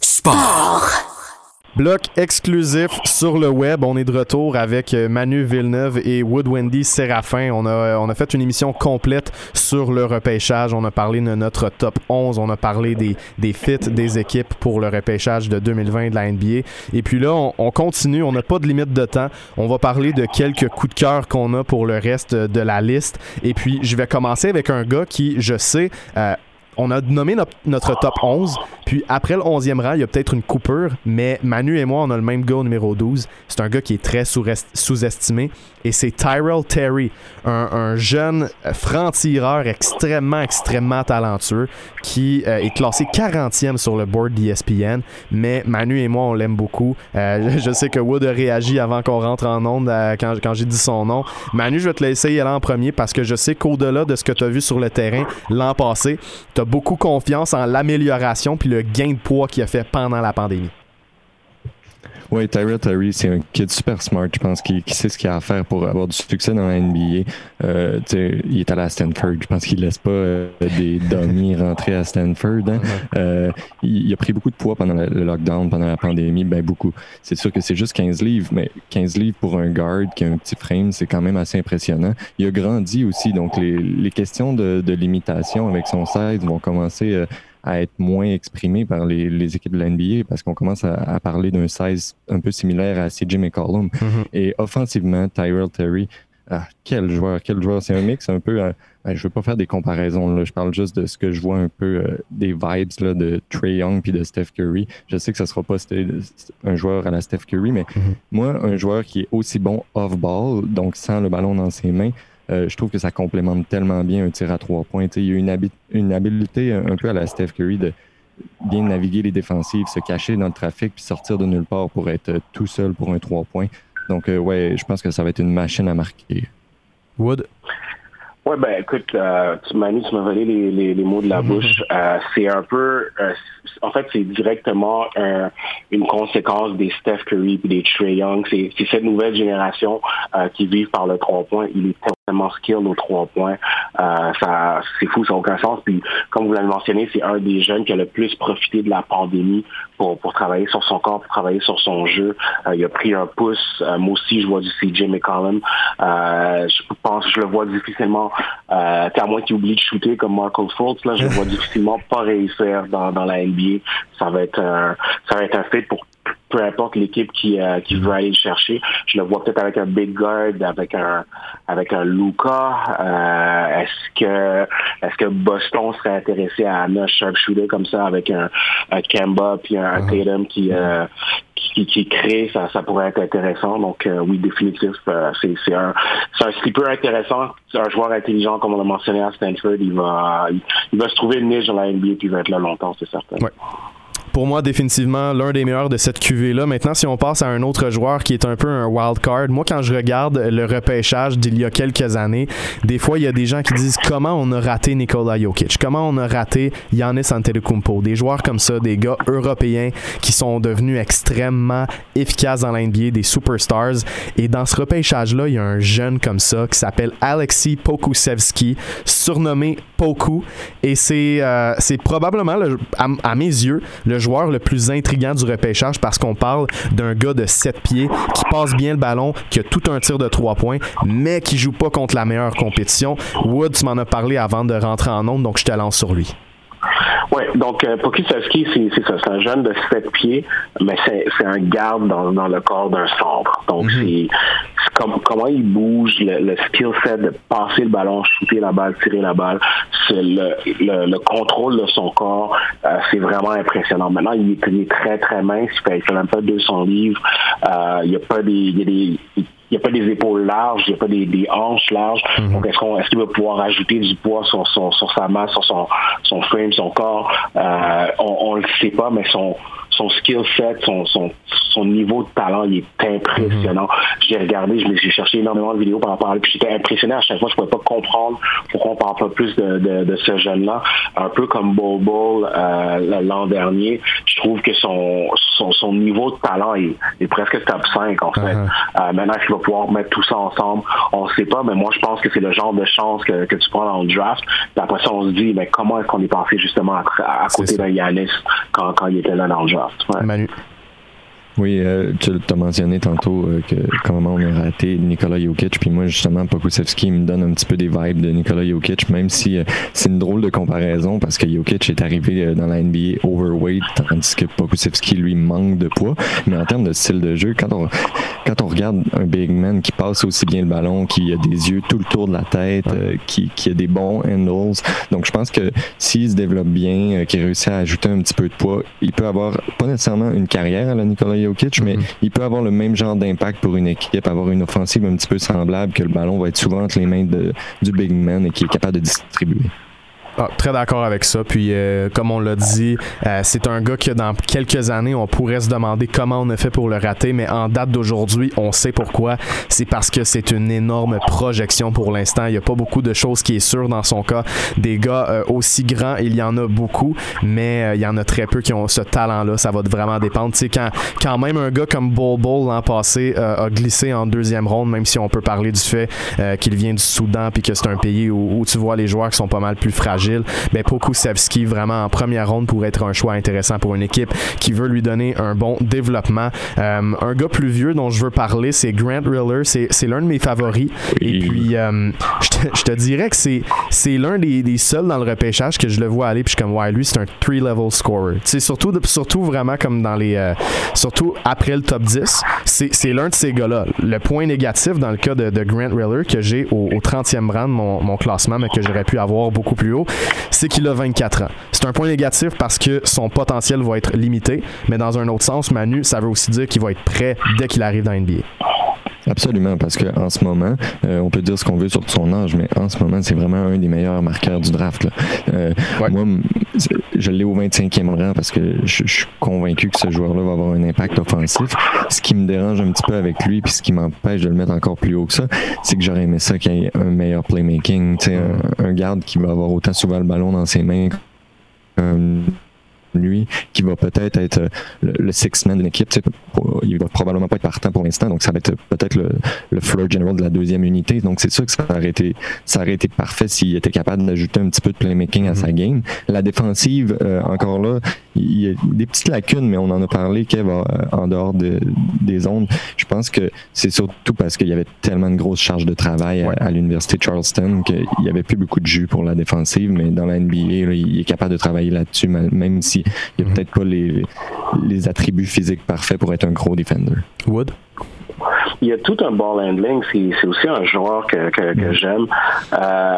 Sport. Bloc exclusif sur le web. On est de retour avec euh, Manu Villeneuve et Wood Wendy Séraphin. On a, euh, on a fait une émission complète sur le repêchage. On a parlé de notre top 11. On a parlé des, des fits des équipes pour le repêchage de 2020 de la NBA. Et puis là, on, continue. On n'a pas de limite de temps. On va parler de quelques coups de cœur qu'on a pour le reste de la liste. Et puis, je vais commencer avec un gars qui, je sais, euh, on a nommé notre, top 11, puis après le 11e rang, il y a peut-être une coupure, mais Manu et moi, on a le même gars au numéro 12. C'est un gars qui est très sous-estimé, et c'est Tyrell Terry, un, jeune franc-tireur extrêmement, extrêmement talentueux, qui euh, est classé 40e sur le board d'ESPN, mais Manu et moi, on l'aime beaucoup. Euh, je sais que Wood a réagi avant qu'on rentre en onde euh, quand, j'ai dit son nom. Manu, je vais te laisser y aller en premier parce que je sais qu'au-delà de ce que tu as vu sur le terrain l'an passé, tu beaucoup confiance en l'amélioration puis le gain de poids qu'il a fait pendant la pandémie. Oui, Tyrell Terry, c'est un kid super smart, je pense, qui, sait ce qu'il a à faire pour avoir du succès dans la NBA. Euh, il est allé à Stanford, je pense qu'il laisse pas euh, des dummies rentrer à Stanford. Hein. Euh, il, a pris beaucoup de poids pendant le, lockdown, pendant la pandémie, ben beaucoup. C'est sûr que c'est juste 15 livres, mais 15 livres pour un guard qui a un petit frame, c'est quand même assez impressionnant. Il a grandi aussi, donc les, les questions de, de limitation avec son size vont commencer euh, à être moins exprimé par les, les équipes de l'NBA parce qu'on commence à, à parler d'un size un peu similaire à CJ McCollum. Mm-hmm. Et offensivement, Tyrell Terry, ah, quel joueur, quel joueur. C'est un mix un peu. Euh, ben, je veux pas faire des comparaisons. Là. Je parle juste de ce que je vois un peu euh, des vibes là, de Trey Young puis de Steph Curry. Je sais que ce sera pas un joueur à la Steph Curry, mais mm-hmm. moi, un joueur qui est aussi bon off-ball, donc sans le ballon dans ses mains, euh, je trouve que ça complémente tellement bien un tir à trois points. il y a une, une habileté un peu à la Steph Curry de bien naviguer les défensives, se cacher dans le trafic puis sortir de nulle part pour être tout seul pour un trois points. Donc, euh, ouais, je pense que ça va être une machine à marquer. Wood? Oui, ben écoute, euh, tu m'as tu m'as volé les, les, les, mots de la bouche. Euh, c'est un peu, euh, en fait, c'est directement une conséquence des Steph Curry et des Trey Young. C'est cette nouvelle génération qui vit par le trois points. Il est tellement skill aux trois points. Euh, ça, c'est fou, ça n'a aucun sens. Puis, comme vous l'avez mentionné, c'est un des jeunes qui a le plus profité de la pandémie pour, pour travailler sur son corps, pour travailler sur son jeu. Euh, il a pris un pouce. Euh, moi aussi, je vois du CJ McCollum. Euh, je pense, je le vois difficilement, euh, à moins qu'il oublie de shooter comme Marco Fultz, là, je le vois difficilement pas réussir dans, dans la NBA. Ça va être un, ça va être un fait pour peu importe l'équipe qui, euh, qui veut aller le chercher. Je le vois peut-être avec un big guard, avec un avec un Luca. Euh, est-ce que est-ce que Boston serait intéressé à un sharpshooter comme ça avec un, un Kemba puis un, uh-huh. Tatum qui, euh, qui, qui crée, ça, ça pourrait être intéressant. Donc oui, définitif, c'est c'est un c'est un sleeper intéressant. C'est un joueur intelligent comme on l'a mentionné à Stanford. Il va il, va se trouver une niche dans la NBA puis il va être là longtemps, c'est certain pour moi, définitivement, l'un des meilleurs de cette QV-là. Maintenant, si on passe à un autre joueur qui est un peu un wild card, moi, quand je regarde le repêchage d'il y a quelques années, des fois, il y a des gens qui disent comment on a raté Nikola Jokic, comment on a raté Yannis Antetokounmpo? Des joueurs comme ça, des gars européens qui sont devenus extrêmement efficaces dans l'NBA, des superstars. Et dans ce repêchage-là, il y a un jeune comme ça qui s'appelle Alexis Pokusevski, surnommé Poku. Et c'est euh, probablement, à, à mes yeux, le le plus intriguant du repêchage parce qu'on parle d'un gars de 7 pieds qui passe bien le ballon, qui a tout un tir de 3 points, mais qui joue pas contre la meilleure compétition. Wood, tu m'en as parlé avant de rentrer en onde, donc je te lance sur lui. Oui, donc euh, Pokusevski, c'est ça, c'est un jeune de 7 pieds, mais c'est un garde dans, dans le corps d'un centre. Donc mhm. c'est comme, comment il bouge, le, skill set de passer le ballon, shooter la balle, tirer la balle, le, le, le, contrôle de son corps, euh, c'est vraiment impressionnant. Maintenant, il est, très très mince, il fait, il fait même pas 200 livres, euh, il y a pas des, il y a des il n'y a pas des épaules larges, il n'y a pas des, des hanches larges. Mhm. Donc, est-ce qu'on est-ce qu'il va pouvoir ajouter du poids sur, sur, sur sa masse, sur son, son frame, son corps? Euh, on ne le sait pas, mais son, son skill set, son, son, son niveau de talent, il est impressionnant. Mhm. J'ai regardé, je me suis cherché énormément de vidéos par rapport à lui, puis j'étais impressionné à chaque fois. Je pouvais pas comprendre pourquoi on parle pas plus de, de, de ce jeune-là. Un peu comme Bol euh, l'an dernier, je trouve que son, son, son niveau de talent est, est, presque top 5 en fait. Mhm. euh, maintenant, est-ce qu'il va pouvoir mettre tout ça ensemble? On ne sait pas, mais moi je pense que c'est le genre de chance que, que tu prends dans le draft. Puis après ça, on se dit, mais comment est-ce qu'on est passé justement à, à côté d'un Yanis quand, quand il était là dans le draft? Manu. Oui, euh, tu as mentionné tantôt euh, que comment on a raté Nikola Jokic, puis moi justement Pokusevski me donne un petit peu des vibes de Nikola Jokic, même si euh, c'est une drôle de comparaison parce que Jokic est arrivé dans la NBA overweight, tandis que Pokusevski lui manque de poids. Mais en termes de style de jeu, quand on quand on regarde un big man qui passe aussi bien le ballon, qui a des yeux tout le tour de la tête, qui, qui a des bons handles, donc je pense que s'il se développe bien, qu'il réussit à ajouter un petit peu de poids, il peut avoir pas nécessairement une carrière à la Nikola Jokic mais mhm. il peut avoir le même genre d'impact pour une équipe, avoir une offensive un petit peu semblable, que le ballon va être souvent entre les mains de, du big man et qui est capable de distribuer. Ah, très d'accord avec ça. Puis, euh, comme on l'a dit, euh, c'est un gars que dans quelques années, on pourrait se demander comment on a fait pour le rater, mais en date d'aujourd'hui, on sait pourquoi. C'est parce que c'est une énorme projection pour l'instant. Il n'y a pas beaucoup de choses qui est sûr dans son cas. Des gars euh, aussi grands, il y en a beaucoup, mais il y en a très peu qui ont ce talent-là. Ça va vraiment dépendre. Tu sais, quand, quand même un gars comme Bol l'an passé a glissé en deuxième ronde, même si on peut parler du fait qu'il vient du Soudan puis que c'est un pays où, où tu vois les joueurs qui sont pas mal plus fragiles mais Pokusevski, vraiment en première ronde, pourrait être un choix intéressant pour une équipe qui veut lui donner un bon développement. Euh, un gars plus vieux dont je veux parler, c'est Grant Riller. C'est l'un de mes favoris. Et puis, euh, je, te, dirais que c'est l'un des, des, seuls dans le repêchage que je le vois aller. Puis je suis comme, ouais, lui, c'est un three-level scorer. C'est surtout, surtout vraiment comme dans les. Euh, surtout après le top 10, c'est l'un de ces gars-là. Le point négatif dans le cas de, Grant Riller que j'ai au, 30e rang de mon, mon classement, mais que j'aurais pu avoir beaucoup plus haut, c'est qu'il a 24 ans. C'est un point négatif parce que son potentiel va être limité, mais dans un autre sens, Manu, ça veut aussi dire qu'il va être prêt dès qu'il arrive dans NBA. Absolument, parce qu'en ce moment, euh, on peut dire ce qu'on veut sur son âge, mais en ce moment, c'est vraiment un des meilleurs marqueurs du draft. Euh, moi, je l'ai au 25e rang parce que je, suis convaincu que ce joueur-là va avoir un impact offensif. Ce qui me dérange un petit peu avec lui, puis ce qui m'empêche de le mettre encore plus haut que ça, c'est que j'aurais aimé ça qu'il ait un meilleur playmaking, un, un garde qui va avoir autant souvent le ballon dans ses mains lui qui va peut-être être le, six-man d'une équipe. Il va probablement pas être partant pour l'instant, donc ça va être peut-être le, le floor general de la deuxième unité. Donc c'est sûr que ça aurait été, ça aurait été parfait s'il était capable d'ajouter un petit peu de playmaking à sa mm-hmm. game. La défensive, euh, encore là, il y a des petites lacunes, mais on en a parlé, Kev, euh, en dehors de, des ondes. Je pense que c'est surtout parce qu'il y avait tellement de grosses charges de travail à, l'université de Charleston qu'il n'y avait plus beaucoup de jus pour la défensive, mais dans la NBA, il est capable de travailler là-dessus, même s'il n'y a peut-être pas les, les attributs physiques parfaits pour être un gros defender. Wood? Il y a tout un ball handling. C'est aussi un joueur que, que, que mm. j'aime. Euh,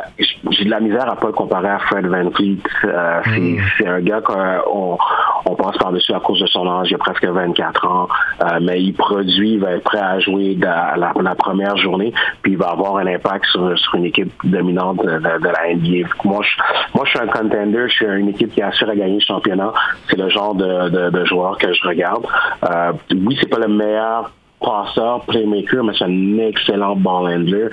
J'ai de la misère à pas le comparer à Fred Van Fleet. Euh, mm. C'est un gars qu'on on passe par-dessus à cause de son âge. Il a presque 24 ans. Euh, mais il produit, il va être prêt à jouer la, la, première journée. Puis il va avoir un impact sur, sur une équipe dominante de, de, la NBA. Moi je, moi, je suis un contender. Je suis une équipe qui assure à gagner le championnat. C'est le genre de, de, de joueur que je regarde. Oui, c'est pas le meilleur passeur, playmaker, mais c'est un excellent ball handler.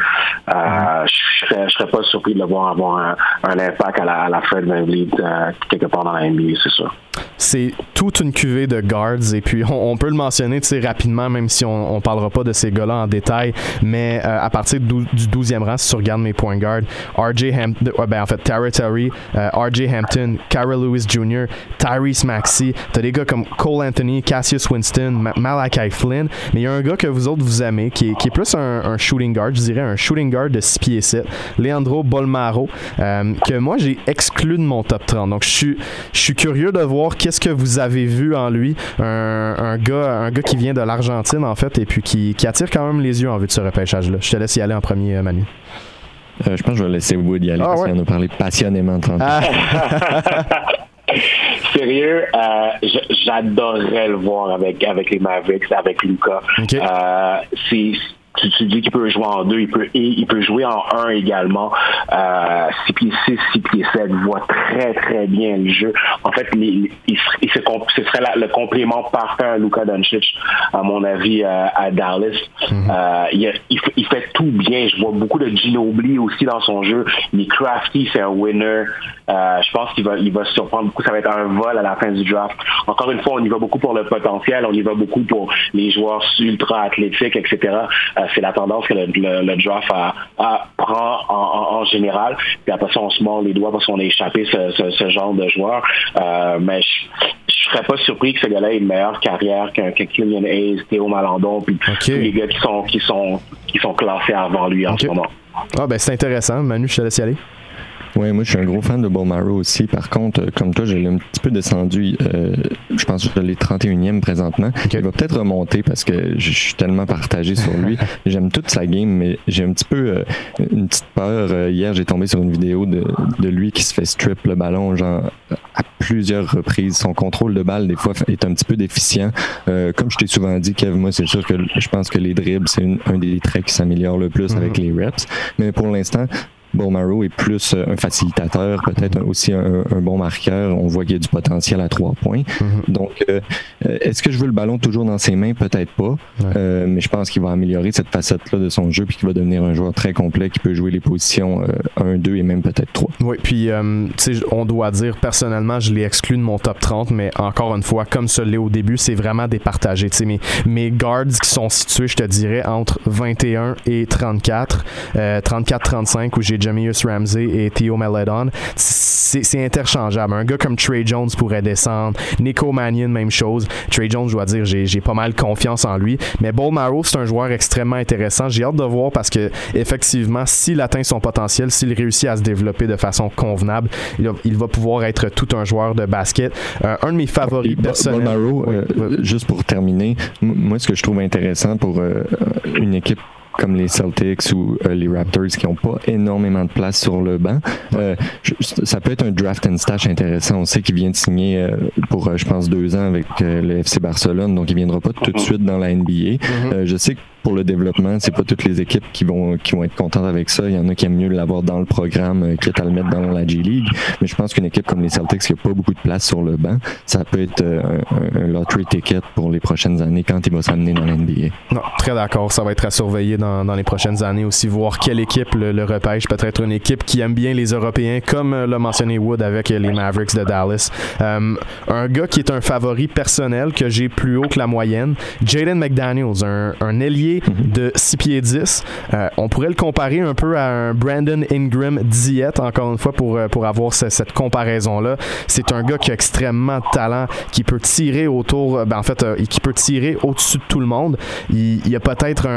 Euh, je serais, serais pas surpris de le voir avoir un, impact à la, à la Fred euh, quelque part dans la NBA, c'est sûr c'est toute une cuvée de guards et puis on, peut le mentionner rapidement même si on, on parlera pas de ces gars-là en détail mais euh, à partir du 12e rang si tu regardes mes point guards RJ Hampton ben en fait Tara Terry euh, RJ Hampton Carol Lewis Jr. Tyrese Maxey t'as des gars comme Cole Anthony Cassius Winston Malachi Flynn mais il y a un gars que vous autres vous aimez qui est, qui est plus un, shooting guard je dirais un shooting guard de 6 pieds 7 Leandro Bolmaro euh, que moi j'ai exclu de mon top 30 donc je suis je suis curieux de voir qu'est-ce que vous avez vu en lui? Un, gars, un gars qui vient de l'Argentine, en fait, et puis qui, attire quand même les yeux en vue de ce repêchage-là. Je te laisse y aller en premier, Manu. Euh, je pense que je vais laisser Wood y aller ah, parce qu'il en a parlé passionnément. Ah. Sérieux, euh, j'adorerais le voir avec avec les Mavericks, avec Lucas. Euh, c'est tu, tu dis qu'il peut jouer en deux, il peut, il peut jouer en un également. Euh, 6 pieds 6, 6 pieds 7, voit très très bien le jeu. En fait, il, il, ce serait le complément parfait à Luka Doncic, à mon avis, euh, à Dallas. Mhm. euh, il, il, fait tout bien. Je vois beaucoup de Ginobili aussi dans son jeu. Il est crafty, c'est un winner. Euh, je pense qu'il va, il va surprendre beaucoup. Ça va être un vol à la fin du draft. Encore une fois, on y va beaucoup pour le potentiel, on y va beaucoup pour les joueurs ultra athlétiques, etc. Euh, c'est la tendance que le, le, draft a, prend en, en, général. Puis après ça, on se mord les doigts parce qu'on a échappé ce, ce, ce genre de joueur. Euh, mais je, je serais pas surpris que ce gars-là ait une meilleure carrière qu'un qu Kylian Hayes, Théo Malandon, puis tous les gars qui sont qui sont qui sont classés avant lui en ce moment. Ah ben c'est intéressant. Manu, je te laisse y aller. Oui, moi je suis un gros fan de Bolmaro aussi. Par contre, euh, comme toi, je l'ai un petit peu descendu. Euh, je pense que je l'ai 31e présentement. Il va peut-être remonter parce que je suis tellement partagé sur lui. J'aime toute sa game, mais j'ai un petit peu euh, une petite peur. hier, j'ai tombé sur une vidéo de, de lui qui se fait strip le ballon, genre à plusieurs reprises. Son contrôle de balle, des fois, est un petit peu déficient. comme je t'ai souvent dit, Kev, moi, c'est sûr que je pense que les dribbles, c'est un des traits qui s'améliore le plus avec mhm. les reps. Mais pour l'instant, Bolmaro est plus euh, un facilitateur, peut-être aussi un, bon marqueur. On voit qu'il y a du potentiel à trois points. Mm-hmm. Donc, euh, euh, est-ce que je veux le ballon toujours dans ses mains? Peut-être pas. mais je pense qu'il va améliorer cette facette-là de son jeu puis qu'il va devenir un joueur très complet qui peut jouer les positions 1, 2 et même peut-être 3. Oui, puis on doit dire, personnellement, je l'ai exclu de mon top 30, mais encore une fois, comme ce l'est au début, c'est vraiment départagé. Mes, mes guards qui sont situés, je te dirais, entre 21 et 34, 34-35, où j'ai Jamius Ramsey et Theo Maledon, c'est interchangeable. Un gars comme Trey Jones pourrait descendre. Nico Mannion, même chose. Trey Jones, je dois dire, j'ai pas mal confiance en lui. Mais Bolmaro, c'est un joueur extrêmement intéressant. J'ai hâte de voir parce que, effectivement, s'il atteint son potentiel, s'il réussit à se développer de façon convenable, il va, pouvoir être tout un joueur de basket. Euh, un de mes favoris personnels. Bolmaro, euh, juste pour terminer, moi, ce que je trouve intéressant pour euh, une équipe comme les Celtics ou euh, les Raptors qui n'ont pas énormément de place sur le banc. Euh, ça peut être un draft and stash intéressant. On sait qu'il vient de signer euh, pour, je pense, deux ans avec le FC Barcelone, donc il viendra pas tout de suite dans la NBA. Mm-hmm. je sais que pour le développement. C'est pas toutes les équipes qui vont qui vont être contentes avec ça. Il y en a qui aiment mieux l'avoir dans le programme, euh, quitte à le mettre dans la G League. Mais je pense qu'une équipe comme les Celtics qui a pas beaucoup de place sur le banc, ça peut être euh, un, lottery ticket pour les prochaines années quand il va s'amener dans l'NBA. Non, très d'accord. Ça va être à surveiller dans, dans, les prochaines années aussi, voir quelle équipe le, repêche. Peut-être une équipe qui aime bien les Européens, comme euh, l'a mentionné Wood avec les Mavericks de Dallas. un gars qui est un favori personnel que j'ai plus haut que la moyenne, Jaden McDaniels, un, un ailier mhm. de 6 pieds 10. on pourrait le comparer un peu à un Brandon Ingram diète, encore une fois, pour, euh, pour avoir cette comparaison-là. C'est un gars qui a extrêmement de talent, qui peut tirer autour, euh, ben en fait, euh, qui peut tirer au-dessus de tout le monde. Il, y a peut-être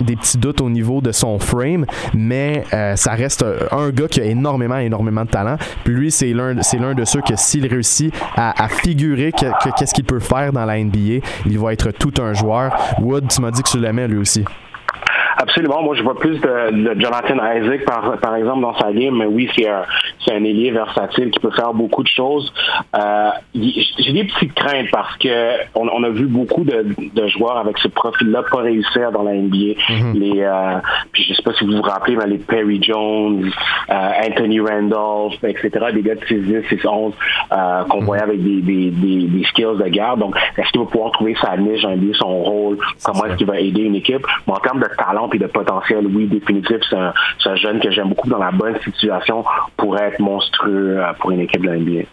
des petits doutes au niveau de son frame, mais ça reste un gars qui a énormément, énormément de talent. Puis lui, c'est l'un, c'est l'un de ceux que s'il réussit à, figurer qu'est-ce qu'il peut faire dans la NBA, il va être tout un joueur. Wood, tu m'as dit que tu l'aimais lui aussi. Absolument. Moi, je vois plus de, Jonathan Isaac, par, par exemple, dans sa game. Mais oui, c'est un, un ailier versatile qui peut faire beaucoup de choses. Euh, j'ai des petites craintes parce que on, a vu beaucoup de, joueurs avec ce profil-là pas réussir dans la NBA. Mm-hmm. Les, euh, puis je sais pas si vous vous rappelez, mais les Perry Jones, euh, Anthony Randolph, etc. Des gars de 6-10, 6-11 euh, qu'on mm-hmm. voyait avec des, des, des, skills de garde. Donc, est-ce qu'il va pouvoir trouver sa niche, son rôle, comment est-ce qu'il va aider une équipe? Mais en termes de talent et de potentiel, oui, définitif, c'est un, jeune que j'aime beaucoup dans la bonne situation pour être monstrueux euh, pour une équipe de la NBA.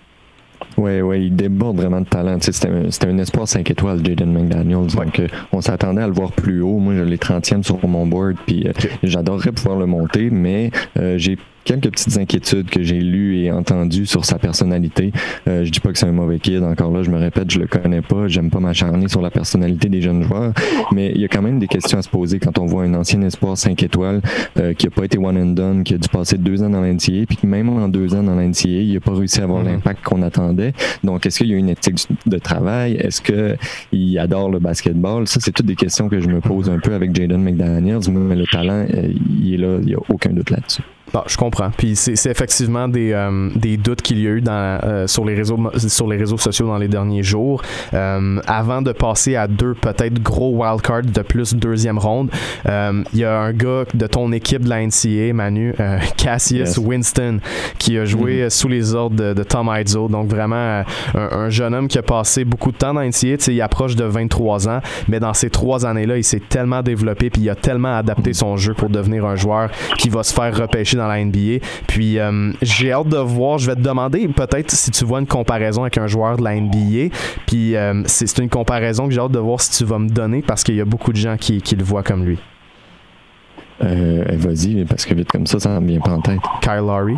Oui, oui, il déborde vraiment de talent. C'était un, un, espoir 5 étoiles, Jaden McDaniels. Donc, euh, on s'attendait à le voir plus haut. Moi, je l'ai 30e sur mon board, puis euh, j'adorerais pouvoir le monter, mais j'ai quelques petites inquiétudes que j'ai lues et entendues sur sa personnalité. Euh, je dis pas que c'est un mauvais kid, encore là, je me répète, je le connais pas, j'aime pas m'acharner sur la personnalité des jeunes joueurs, mais il y a quand même des questions à se poser quand on voit un ancien espoir 5 étoiles euh, qui a pas été one and done, qui a dû passer deux ans dans l'NCA, puis même en deux ans dans l'NCA, il a pas réussi à avoir mm-hmm. l'impact qu'on attendait. Donc, est-ce qu'il y a une éthique de travail? Est-ce que il adore le basketball? Ça, c'est toutes des questions que je me pose un peu avec Jaden McDaniels, mais le talent, euh, il est là, il y a aucun doute là-dessus. Bon, je comprends. Puis c'est effectivement des, euh, des doutes qu'il y a eu dans, euh, sur, les réseaux, sur les réseaux sociaux dans les derniers jours. Euh, avant de passer à deux peut-être gros wildcards de plus deuxième ronde, il y a un gars de ton équipe de la NCA, Manu, Cassius Winston, qui a joué mm-hmm. sous les ordres de, Tom Izzo. Donc vraiment un, jeune homme qui a passé beaucoup de temps dans la NCA. Il approche de 23 ans, mais dans ces trois années-là, il s'est tellement développé puis il a tellement adapté son jeu pour devenir un joueur qui va se faire repêcher dans dans la NBA. Puis euh, j'ai hâte de voir. Je vais te demander peut-être si tu vois une comparaison avec un joueur de la NBA. Puis euh, c'est une comparaison que j'ai hâte de voir si tu vas me donner parce qu'il y a beaucoup de gens qui, le voient comme lui. Euh, Vas-y, parce que vite comme ça, ça ne me vient pas en tête. Kyle Lowry.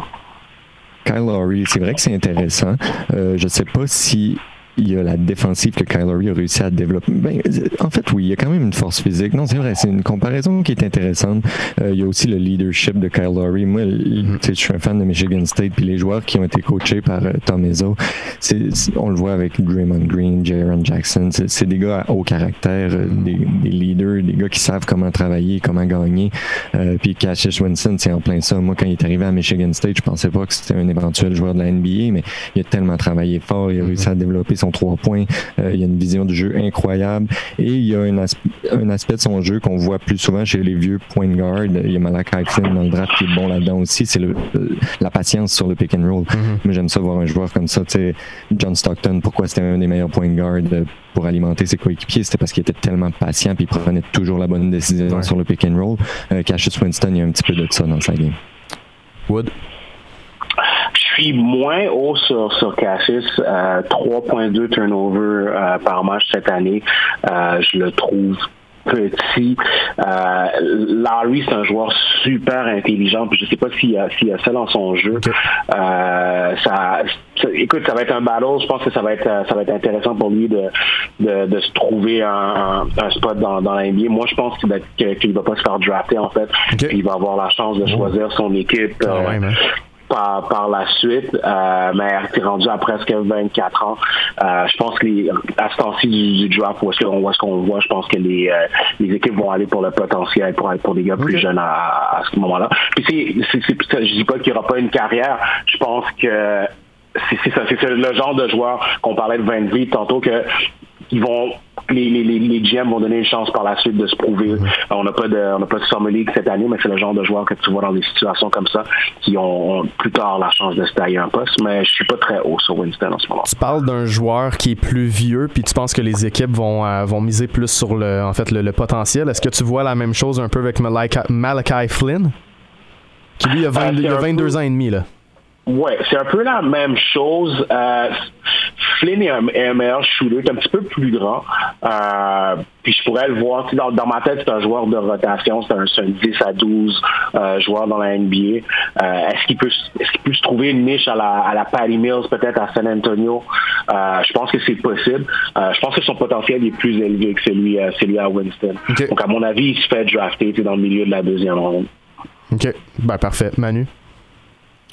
Kyle Lowry, c'est vrai que c'est intéressant. Je sais pas si il y a la défensive que Kylery a réussi à développer. Ben, en fait, oui, il y a quand même une force physique. Non, c'est vrai, c'est une comparaison qui est intéressante. Euh, il y a aussi le leadership de Kylery. Moi, mm-hmm. je suis un fan de Michigan State, puis les joueurs qui ont été coachés par euh, Tom Izzo, on le voit avec Draymond Green, Jaron Jackson. C'est des gars à haut caractère, euh, mm-hmm. des, des, leaders, gars qui savent comment travailler, comment gagner. Euh, puis Cassius Winston, c'est en plein ça. Moi, quand il est arrivé à Michigan State, je pensais pas que c'était un éventuel joueur de la NBA, mais il a tellement travaillé fort, il a réussi à développer son trois points. Euh, il a une vision du jeu incroyable. Et il y a un, un aspect de son jeu qu'on voit plus souvent chez les vieux point guard. Il y a Malachi Flynn dans le draft qui est bon là-dedans aussi. C'est la patience sur le pick and roll. Mm-hmm. Mais j'aime ça voir un joueur comme ça. John Stockton, pourquoi c'était un des meilleurs point guard euh, pour alimenter ses coéquipiers? C'était parce qu'il était tellement patient puis il prenait toujours la bonne décision sur le pick and roll. Euh, Cassius Winston, il y a un petit peu de ça dans sa game. Wood? Je suis moins haut sur, sur Cassius. 3.2 euh, turnover euh, par match cette année. Euh, je le trouve petit. Euh, Larry, c'est un joueur super intelligent. Puis je sais pas s'il y a, s'il y a ça dans son jeu. Euh, ça, écoute, ça va être un battle. Je pense que ça va être, ça va être intéressant pour lui de, de, de se trouver un, un, spot dans, dans la NBA. Moi, je pense qu'il va, qu'il va pas se faire drafter en fait. il va avoir la chance de choisir son équipe. Ouais, par, par la suite, euh, mais elle est rendu à presque 24 ans. Euh, je pense que les, à ce temps-ci du, du, draft, où est-ce qu'on voit ce qu'on voit, je pense que les, euh, les équipes vont aller pour le potentiel, pour pour des gars plus jeunes à, à ce moment-là. Puis c'est, c'est, je dis pas qu'il n'y aura pas une carrière. Je pense que c'est, c'est, c'est le genre de joueur qu'on parlait de Van Vliet tantôt que ils vont les, les, les, GM vont donner une chance par la suite de se prouver. Mm-hmm. On n'a pas de on n'a pas de Summer League cette année, mais c'est le genre de joueurs que tu vois dans des situations comme ça qui ont, plus tard la chance de se tailler un poste. Mais je suis pas très haut sur Winston en ce moment. Tu parles d'un joueur qui est plus vieux, puis tu penses que les équipes vont euh, vont miser plus sur le en fait le, potentiel. Est-ce que tu vois la même chose un peu avec Malachi, Flynn, qui lui a, 22 ans et demi là? Ouais, c'est un peu la même chose. Euh, Flynn est un, meilleur shooter, est un petit peu plus grand. Euh, puis je pourrais le voir. Dans, dans ma tête, c'est un joueur de rotation, c'est un, 10 à 12 euh, joueur dans la NBA. Euh, est-ce qu'il peut est-ce qu'il peut se trouver une niche à la, à la Patty Mills, peut-être à San Antonio? Je pense que c'est possible. Je pense que son potentiel est plus élevé que celui, celui à Winston. Donc à mon avis, il se fait drafter dans le milieu de la deuxième ronde. OK. Ben parfait. Manu?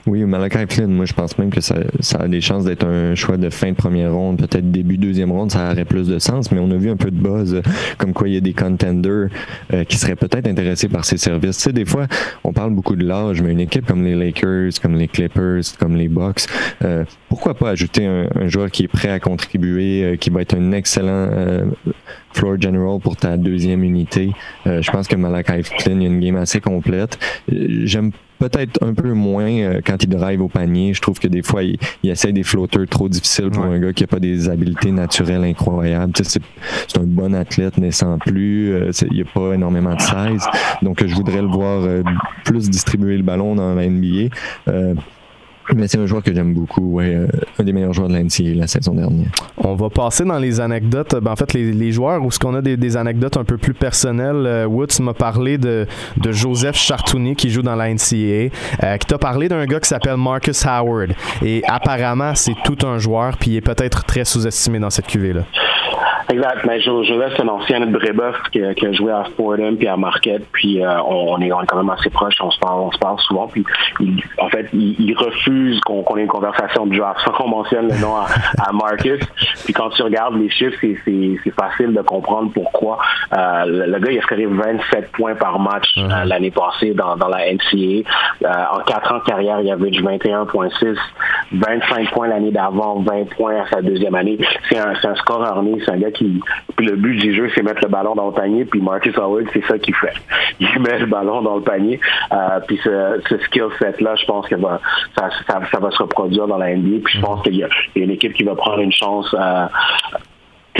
Oui, Malachi Flynn, moi je pense même que ça, ça a des chances d'être un choix de fin de première ronde, peut-être début deuxième ronde, ça aurait plus de sens, mais on a vu un peu de buzz, euh, comme quoi il y a des contenders euh, qui seraient peut-être intéressés par ces services. Tu sais, des fois, on parle beaucoup de l'âge, mais une équipe comme les Lakers, comme les Clippers, comme les Bucks, euh, pourquoi pas ajouter un, joueur qui est prêt à contribuer, qui va être un excellent floor general pour ta deuxième unité? je pense que Malachi Flynn, il a une game assez complète. J'aime peut-être un peu moins euh, quand il drive au panier. Je trouve que des fois, il, essaie des flotteurs trop difficiles pour un gars qui n'a pas des habiletés naturelles incroyables. c'est un bon athlète, mais sans plus. Euh, il n'y a pas énormément de size. Donc, je voudrais le voir euh, plus distribuer le ballon dans la NBA. Mais c'est un joueur que j'aime beaucoup, ouais, euh, un des meilleurs joueurs de l'NCA la saison dernière. On va passer dans les anecdotes. Ben, en fait, les, joueurs, où ce qu'on a des, anecdotes un peu plus personnelles? Euh, Woods m'a parlé de, de, Joseph Chartouni qui joue dans la NCA, euh, qui t'a parlé d'un gars qui s'appelle Marcus Howard. Et apparemment, c'est tout un joueur, puis il est peut-être très sous-estimé dans cette cuvée-là. Exact. Mais Joseph, c'est un ancien de Brébeuf qui, qui, a joué à Fordham puis à Marquette. Puis euh, on, est, quand même assez proches. On se parle, on se parle souvent. Puis en fait, il, refuse qu'on ait une conversation de draft sans qu'on mentionne le nom à, Marcus. Puis quand tu regardes les chiffres, c'est facile de comprendre pourquoi. Euh, le, gars, il a scoré 27 points par match euh, l'année passée dans, dans la NCA. en quatre ans de carrière, il avait du 21.6, 25 points l'année d'avant, 20 points à sa deuxième année. C'est un, un score né. C'est un gars qui puis le but du jeu, c'est mettre le ballon dans le panier. Puis Marcus Howard, c'est ça qu'il fait. Il met le ballon dans le panier. Euh, puis ce, ce skill set-là, je pense que ça, ça, va se reproduire dans la NBA. Puis je pense qu'il y, a une équipe qui va prendre une chance. Euh,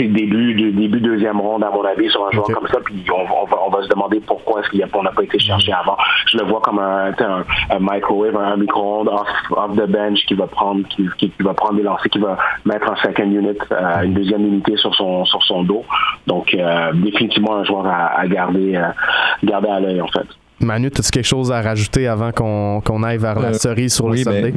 début, début deuxième ronde, à mon avis, sur un joueur comme ça, puis on, va, on va se demander pourquoi est-ce qu'on n'a pas été cherché mm. avant. Je le vois comme un, un, microwave, un micro-ondes off, off, the bench qui va prendre qui, qui, va prendre des lancers, qui va mettre un second unit, euh, une deuxième unité sur son sur son dos. Donc euh, définitivement un joueur à, garder euh, garder à l'œil en fait. Manu, as-tu quelque chose à rajouter avant qu'on qu'on aille vers la cerise sur le ben, Sunday?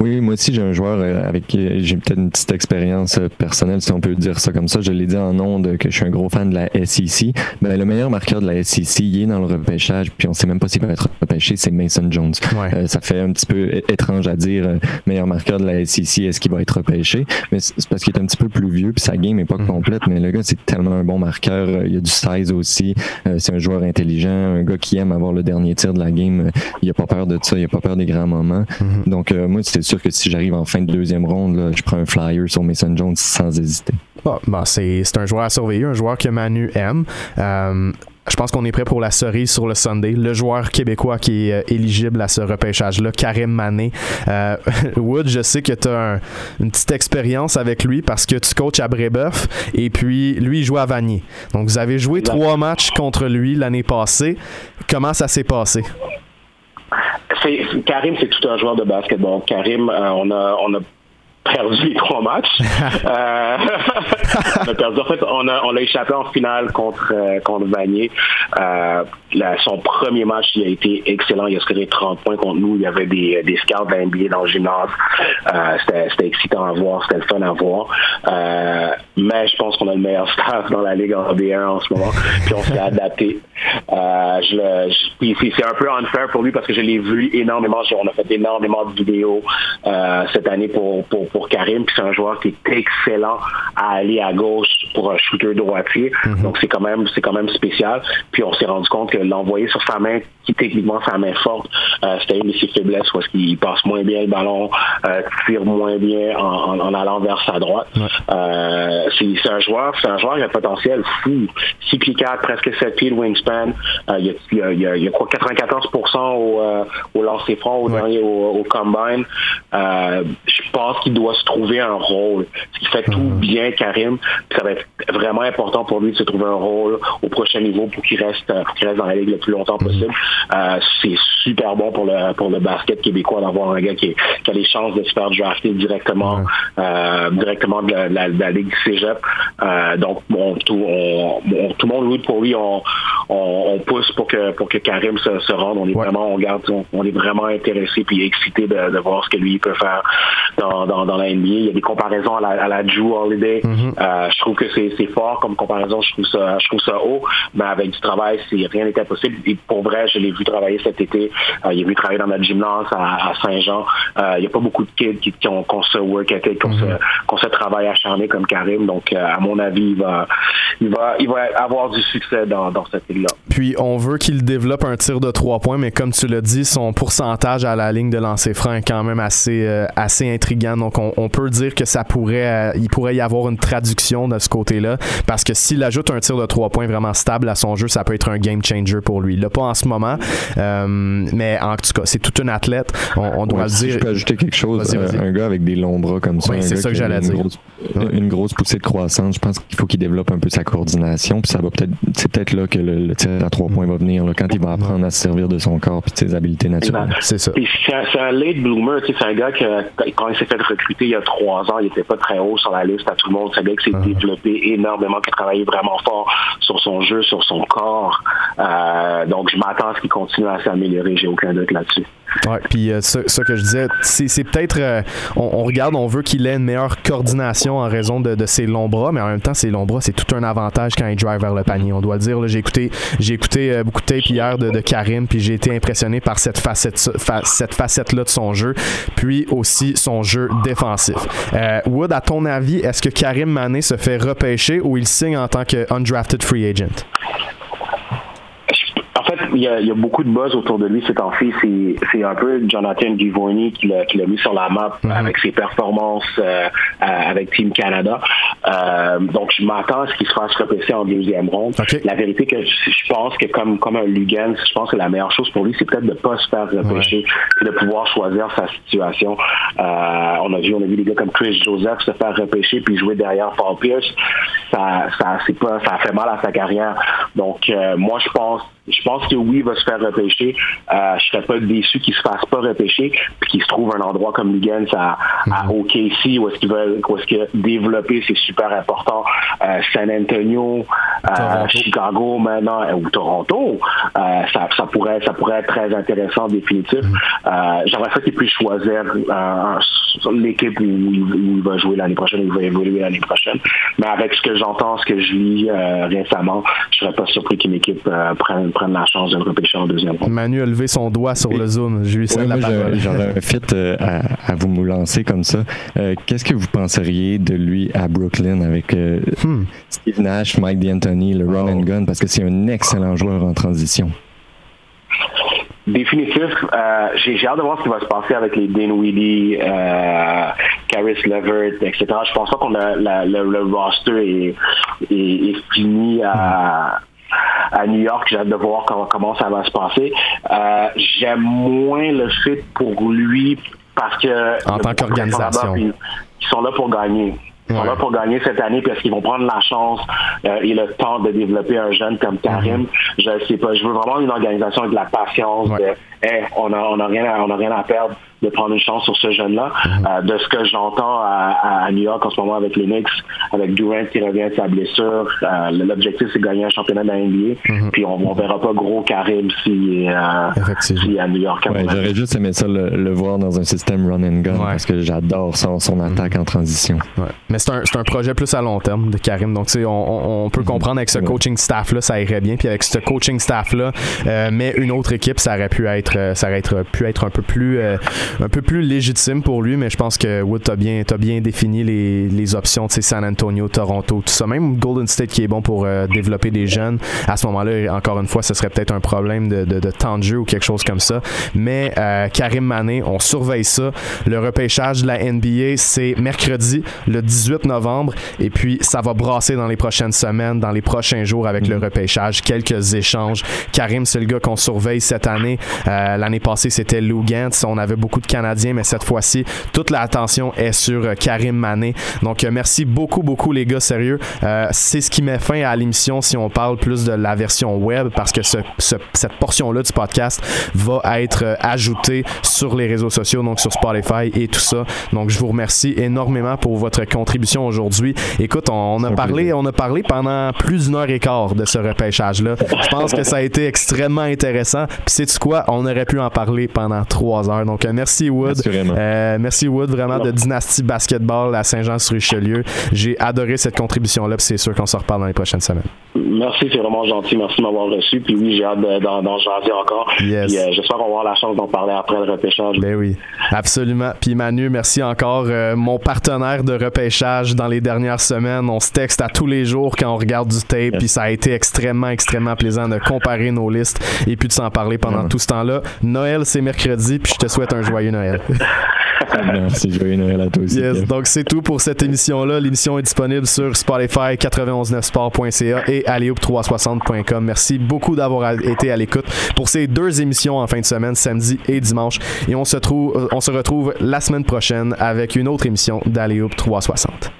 Oui, moi aussi, j'ai un joueur euh, avec qui j'ai peut-être une petite expérience euh, personnelle, si on peut dire ça comme ça. Je l'ai dit en ondes que je suis un gros fan de la SEC. Ben, le meilleur marqueur de la SEC, il est dans le repêchage, puis on sait même pas s'il va être repêché, c'est Mason Jones. Euh, ça fait un petit peu étrange à dire, meilleur marqueur de la SEC, est-ce qu'il va être repêché? Mais c'est parce qu'il est un petit peu plus vieux, puis sa game est pas mm. complète, mais le gars, c'est tellement un bon marqueur. Il a du size aussi. c'est un joueur intelligent, un gars qui aime avoir le dernier tir de la game. Il a pas peur de ça, il a pas peur des grands moments. Mm-hmm. Donc, moi, c'est sûr que si j'arrive en fin de deuxième ronde, je prends un flyer sur Mason Jones sans hésiter. Bon, c'est un joueur à surveiller, un joueur que Manu aime. Euh, je pense qu'on est prêt pour la cerise sur le Sunday. Le joueur québécois qui est euh, éligible à ce repêchage-là, Karim Mané. Euh, Wood, je sais que tu as une petite expérience avec lui parce que tu coaches à Brébeuf et puis lui, il joue à Vanier. Donc, vous avez joué trois matchs contre lui l'année passée. Comment ça s'est passé? Karim, c'est tout un joueur de basketball. Karim, euh, on a, on a perdu les trois matchs. euh, on a perdu. En fait, on a, on a échappé en finale contre euh, contre Vanier. Euh, son premier match, il a été excellent. Il a scoré 30 points contre nous. Il y avait des, des scouts de NBA dans le gymnase. C'était excitant à voir. C'était le fun à voir. Mais je pense qu'on a le meilleur staff dans la Ligue en B1 en ce moment. Puis on s'est adapté. Je, je c'est un peu unfair pour lui parce que je l'ai vu énormément. On a fait énormément de vidéos cette année pour, pour pour Karim, puis c'est un joueur qui est excellent à aller à gauche pour un shooter droitier. Mhm. Donc c'est quand même c'est quand même spécial. Puis on s'est rendu compte que l'envoyer sur sa main, qui techniquement sa main forte, euh, c'était une de ses faiblesses parce qu'il passe moins bien le ballon, euh, tire moins bien en, allant vers sa droite. Euh, c'est un joueur, c'est un joueur qui a un potentiel fou. 6 pieds 4, presque 7 pieds de wingspan. il, y a, il, y a, quoi 94% au, au lancer franc au dernier au, combine. je pense qu'il doit se trouver un rôle. Il fait tout bien, Karim. ça va être vraiment important pour lui de se trouver un rôle au prochain niveau pour qu'il reste, reste dans la ligue le plus longtemps mhm. possible. Euh, c'est super bon pour le pour le basket québécois d'avoir un gars qui, a les chances de se faire drafter directement euh, directement de la, la, ligue cégep. Euh, donc bon, tout, tout le monde roule pour lui. On, on, pousse pour que pour que Karim se, rende. On est vraiment on garde on, est vraiment intéressé puis excité de, voir ce que lui peut faire dans, dans, dans la NBA. Il y a des comparaisons à la, à la Drew Holiday. Mhm. je trouve que c'est fort comme comparaison. Je trouve ça je trouve ça haut, mais avec du travail, rien n'était possible. Et pour vrai, je l'ai vu travailler cet été. Euh, il a vu travailler dans notre gymnase à, Saint-Jean. Euh, il n'y a pas beaucoup de kids qui, ont, ce work ethic, qui ont, ce, mhm. travail acharné comme Karim. Donc, euh, à mon avis, il va, il va, il va avoir du succès dans, cette ligue-là. Puis, on veut qu'il développe un tir de trois points, mais comme tu l'as dit, son pourcentage à la ligne de lancer franc est quand même assez, assez intriguant. Donc, on, peut dire que ça pourrait, il pourrait y avoir une traduction de ce côté-là, parce que s'il ajoute un tir de trois points vraiment stable à son jeu, ça peut être un game changer pour lui. Là, pas en ce moment, euh, mais en tout cas, c'est toute une athlète. On, doit le dire. je peux ajouter quelque chose. Euh, un gars avec des longs bras comme ça. c'est ça que j'allais dire. Une grosse poussée de croissance. Je pense qu'il faut qu'il développe un peu sa coordination. Puis ça va peut-être, c'est peut-être là que le, tir à trois points va venir, quand il va apprendre à se servir de son corps et de ses habiletés naturelles. C'est ça. C'est un, late bloomer. C'est un gars qui, quand il s'est fait recruter il y a trois ans, il n'était pas très haut sur la liste à tout le monde. C'est gars qui s'est uh-huh. développé énormément, qui a travaillé vraiment fort sur son jeu, sur son corps. Euh, donc, je m'attends à ce qu'il continue à s'améliorer. J'ai aucun doute là-dessus. Ouais, puis euh, ce, que je disais, c'est peut-être, euh, on, regarde, on veut qu'il ait une meilleure coordination en raison de, ses longs bras, mais en même temps, ses longs bras, c'est tout un avantage quand il drive vers le panier. On doit le dire. J'ai écouté, j'ai écouté beaucoup de tape hier de, Karim, puis j'ai été impressionné par cette facette, cette facette-là de son jeu, puis aussi son jeu défensif. Wood, à ton avis, est-ce que Karim Mané se fait repêcher ou il signe en tant que undrafted free agent? Il y, a, beaucoup de buzz autour de lui ces temps-ci. C'est un peu Jonathan Givoni qui l'a mis sur la map mhm. avec ses performances euh, avec Team Canada. Euh, donc, je m'attends à ce qu'il se fasse repêcher en deuxième ronde. La vérité que je pense que comme, comme un Lugan, je pense que la meilleure chose pour lui, c'est peut-être de ne pas se faire repêcher et de pouvoir choisir sa situation. Euh, on a vu, on a vu des gars comme Chris Joseph se faire repêcher puis jouer derrière Paul Pierce. Ça, ça, pas, ça fait mal à sa carrière. Donc, moi, je pense je pense que oui, il va se faire repêcher. Euh, je serais pas déçu qu'il se fasse pas repêcher, puis qu'il se trouve un endroit comme Lugans à, à mhm. OKC où est-ce qu'il va, où est-ce que développer c'est super important. Euh, San Antonio, euh, Chicago maintenant ou Toronto, euh, ça, ça pourrait, ça pourrait être très intéressant définitif. Euh, j'aimerais ça qu'il puisse choisir l'équipe où, il va jouer l'année prochaine, où il va évoluer l'année prochaine. Mais avec ce que j'entends, ce que je lis récemment, je serais pas surpris qu'une équipe prenne prendre la chance de le repêcher en deuxième ronde. Manu a levé son doigt sur le Zoom. Je lui la parole. J'aurais un fit euh, à, vous me lancer comme ça. Euh, qu'est-ce que vous penseriez de lui à Brooklyn avec euh, hmm. Steve Nash, Mike D'Antoni, le run and gun, parce que c'est un excellent joueur en transition? Définitif. j'ai hâte de voir ce qui va se passer avec les Dinwiddie, euh, Caris Levert, etc. Je pense pas qu'on a le, roster est, fini à, à New York. J'ai hâte de voir comment, ça va se passer. Euh, j'aime moins le fait pour lui parce que... En tant qu'organisation. Ils sont là pour gagner. Ils sont là pour gagner cette année parce qu'ils vont prendre la chance euh, et le temps de développer un jeune comme Karim. Mm-hmm. Je sais pas. Je veux vraiment une organisation avec de la patience. De, on a, on a rien, on a rien à perdre de prendre une chance sur ce jeune-là. Mhm. Euh, de ce que j'entends à, New York en ce moment avec les Knicks, avec Durant qui revient de sa blessure, euh, l'objectif c'est de gagner un championnat de la NBA. Mhm. Puis on, ne verra pas gros Karim si, euh, à New York. J'aurais juste aimé ça le, voir dans un système run and gun parce que j'adore son, son mhm. attaque en transition. Mais c'est un, un, projet plus à long terme de Karim. Donc on, on peut comprendre avec ce coaching staff-là, ça irait bien. Puis avec ce coaching staff-là, mais une autre équipe, ça aurait pu être, ça aurait pu être un peu plus un peu plus légitime pour lui, mais je pense que Wood, t'as bien, as bien défini les, les options, tu sais, San Antonio, Toronto, tout ça. Même Golden State qui est bon pour euh, développer des jeunes. À ce moment-là, encore une fois, ce serait peut-être un problème de, de, de, temps de jeu ou quelque chose comme ça. Mais euh, Karim Mané, on surveille ça. Le repêchage de la NBA, c'est mercredi, le 18 novembre, et puis ça va brasser dans les prochaines semaines, dans les prochains jours avec le mhm. repêchage, quelques échanges. Karim, c'est le gars qu'on surveille cette année. Euh, l'année passée, c'était Lou Gantz. On avait beaucoup de Canadiens, mais cette fois-ci, toute l'attention est sur euh, Karim Mané. Donc, euh, merci beaucoup, beaucoup, les gars, sérieux. c'est ce qui met fin à l'émission si on parle plus de la version web, parce que ce, cette portion-là du podcast va être ajoutée sur les réseaux sociaux, donc sur Spotify et tout ça. Donc, je vous remercie énormément pour votre contribution aujourd'hui. Écoute, on, a parlé, on a parlé pendant plus d'une heure et quart de ce repêchage-là. Je pense que ça a été extrêmement intéressant. Puis, sais-tu quoi? On aurait pu en parler pendant trois heures. Donc, euh, merci Wood. Euh, merci Wood, vraiment, de Dynastie Basketball à Saint-Jean-sur-Richelieu. J'ai adoré cette contribution-là, puis c'est sûr qu'on se reparle dans les prochaines semaines. Merci, c'est vraiment gentil. Merci de m'avoir reçu. Puis oui, j'ai hâte d'en jaser encore. Yes. Euh, j'espère qu'on va avoir la chance d'en parler après le repêchage. Ben oui, absolument. Puis Manu, merci encore. mon partenaire de repêchage dans les dernières semaines. On se texte à tous les jours quand on regarde du tape. Puis ça a été extrêmement, extrêmement plaisant de comparer nos listes et puis de s'en parler pendant tout ce temps-là. Noël, c'est mercredi. Puis je te souhaite un joyeux Noël. Merci, joyeux Noël à toi aussi. Yes, donc c'est tout pour cette émission-là. L'émission est disponible sur Spotify, 919sport.ca et alleyhoop360.com. Merci beaucoup d'avoir été à l'écoute pour ces deux émissions en fin de semaine, samedi et dimanche. Et on se, trouve, on se retrouve la semaine prochaine avec une autre émission d'Alleyhoop 360.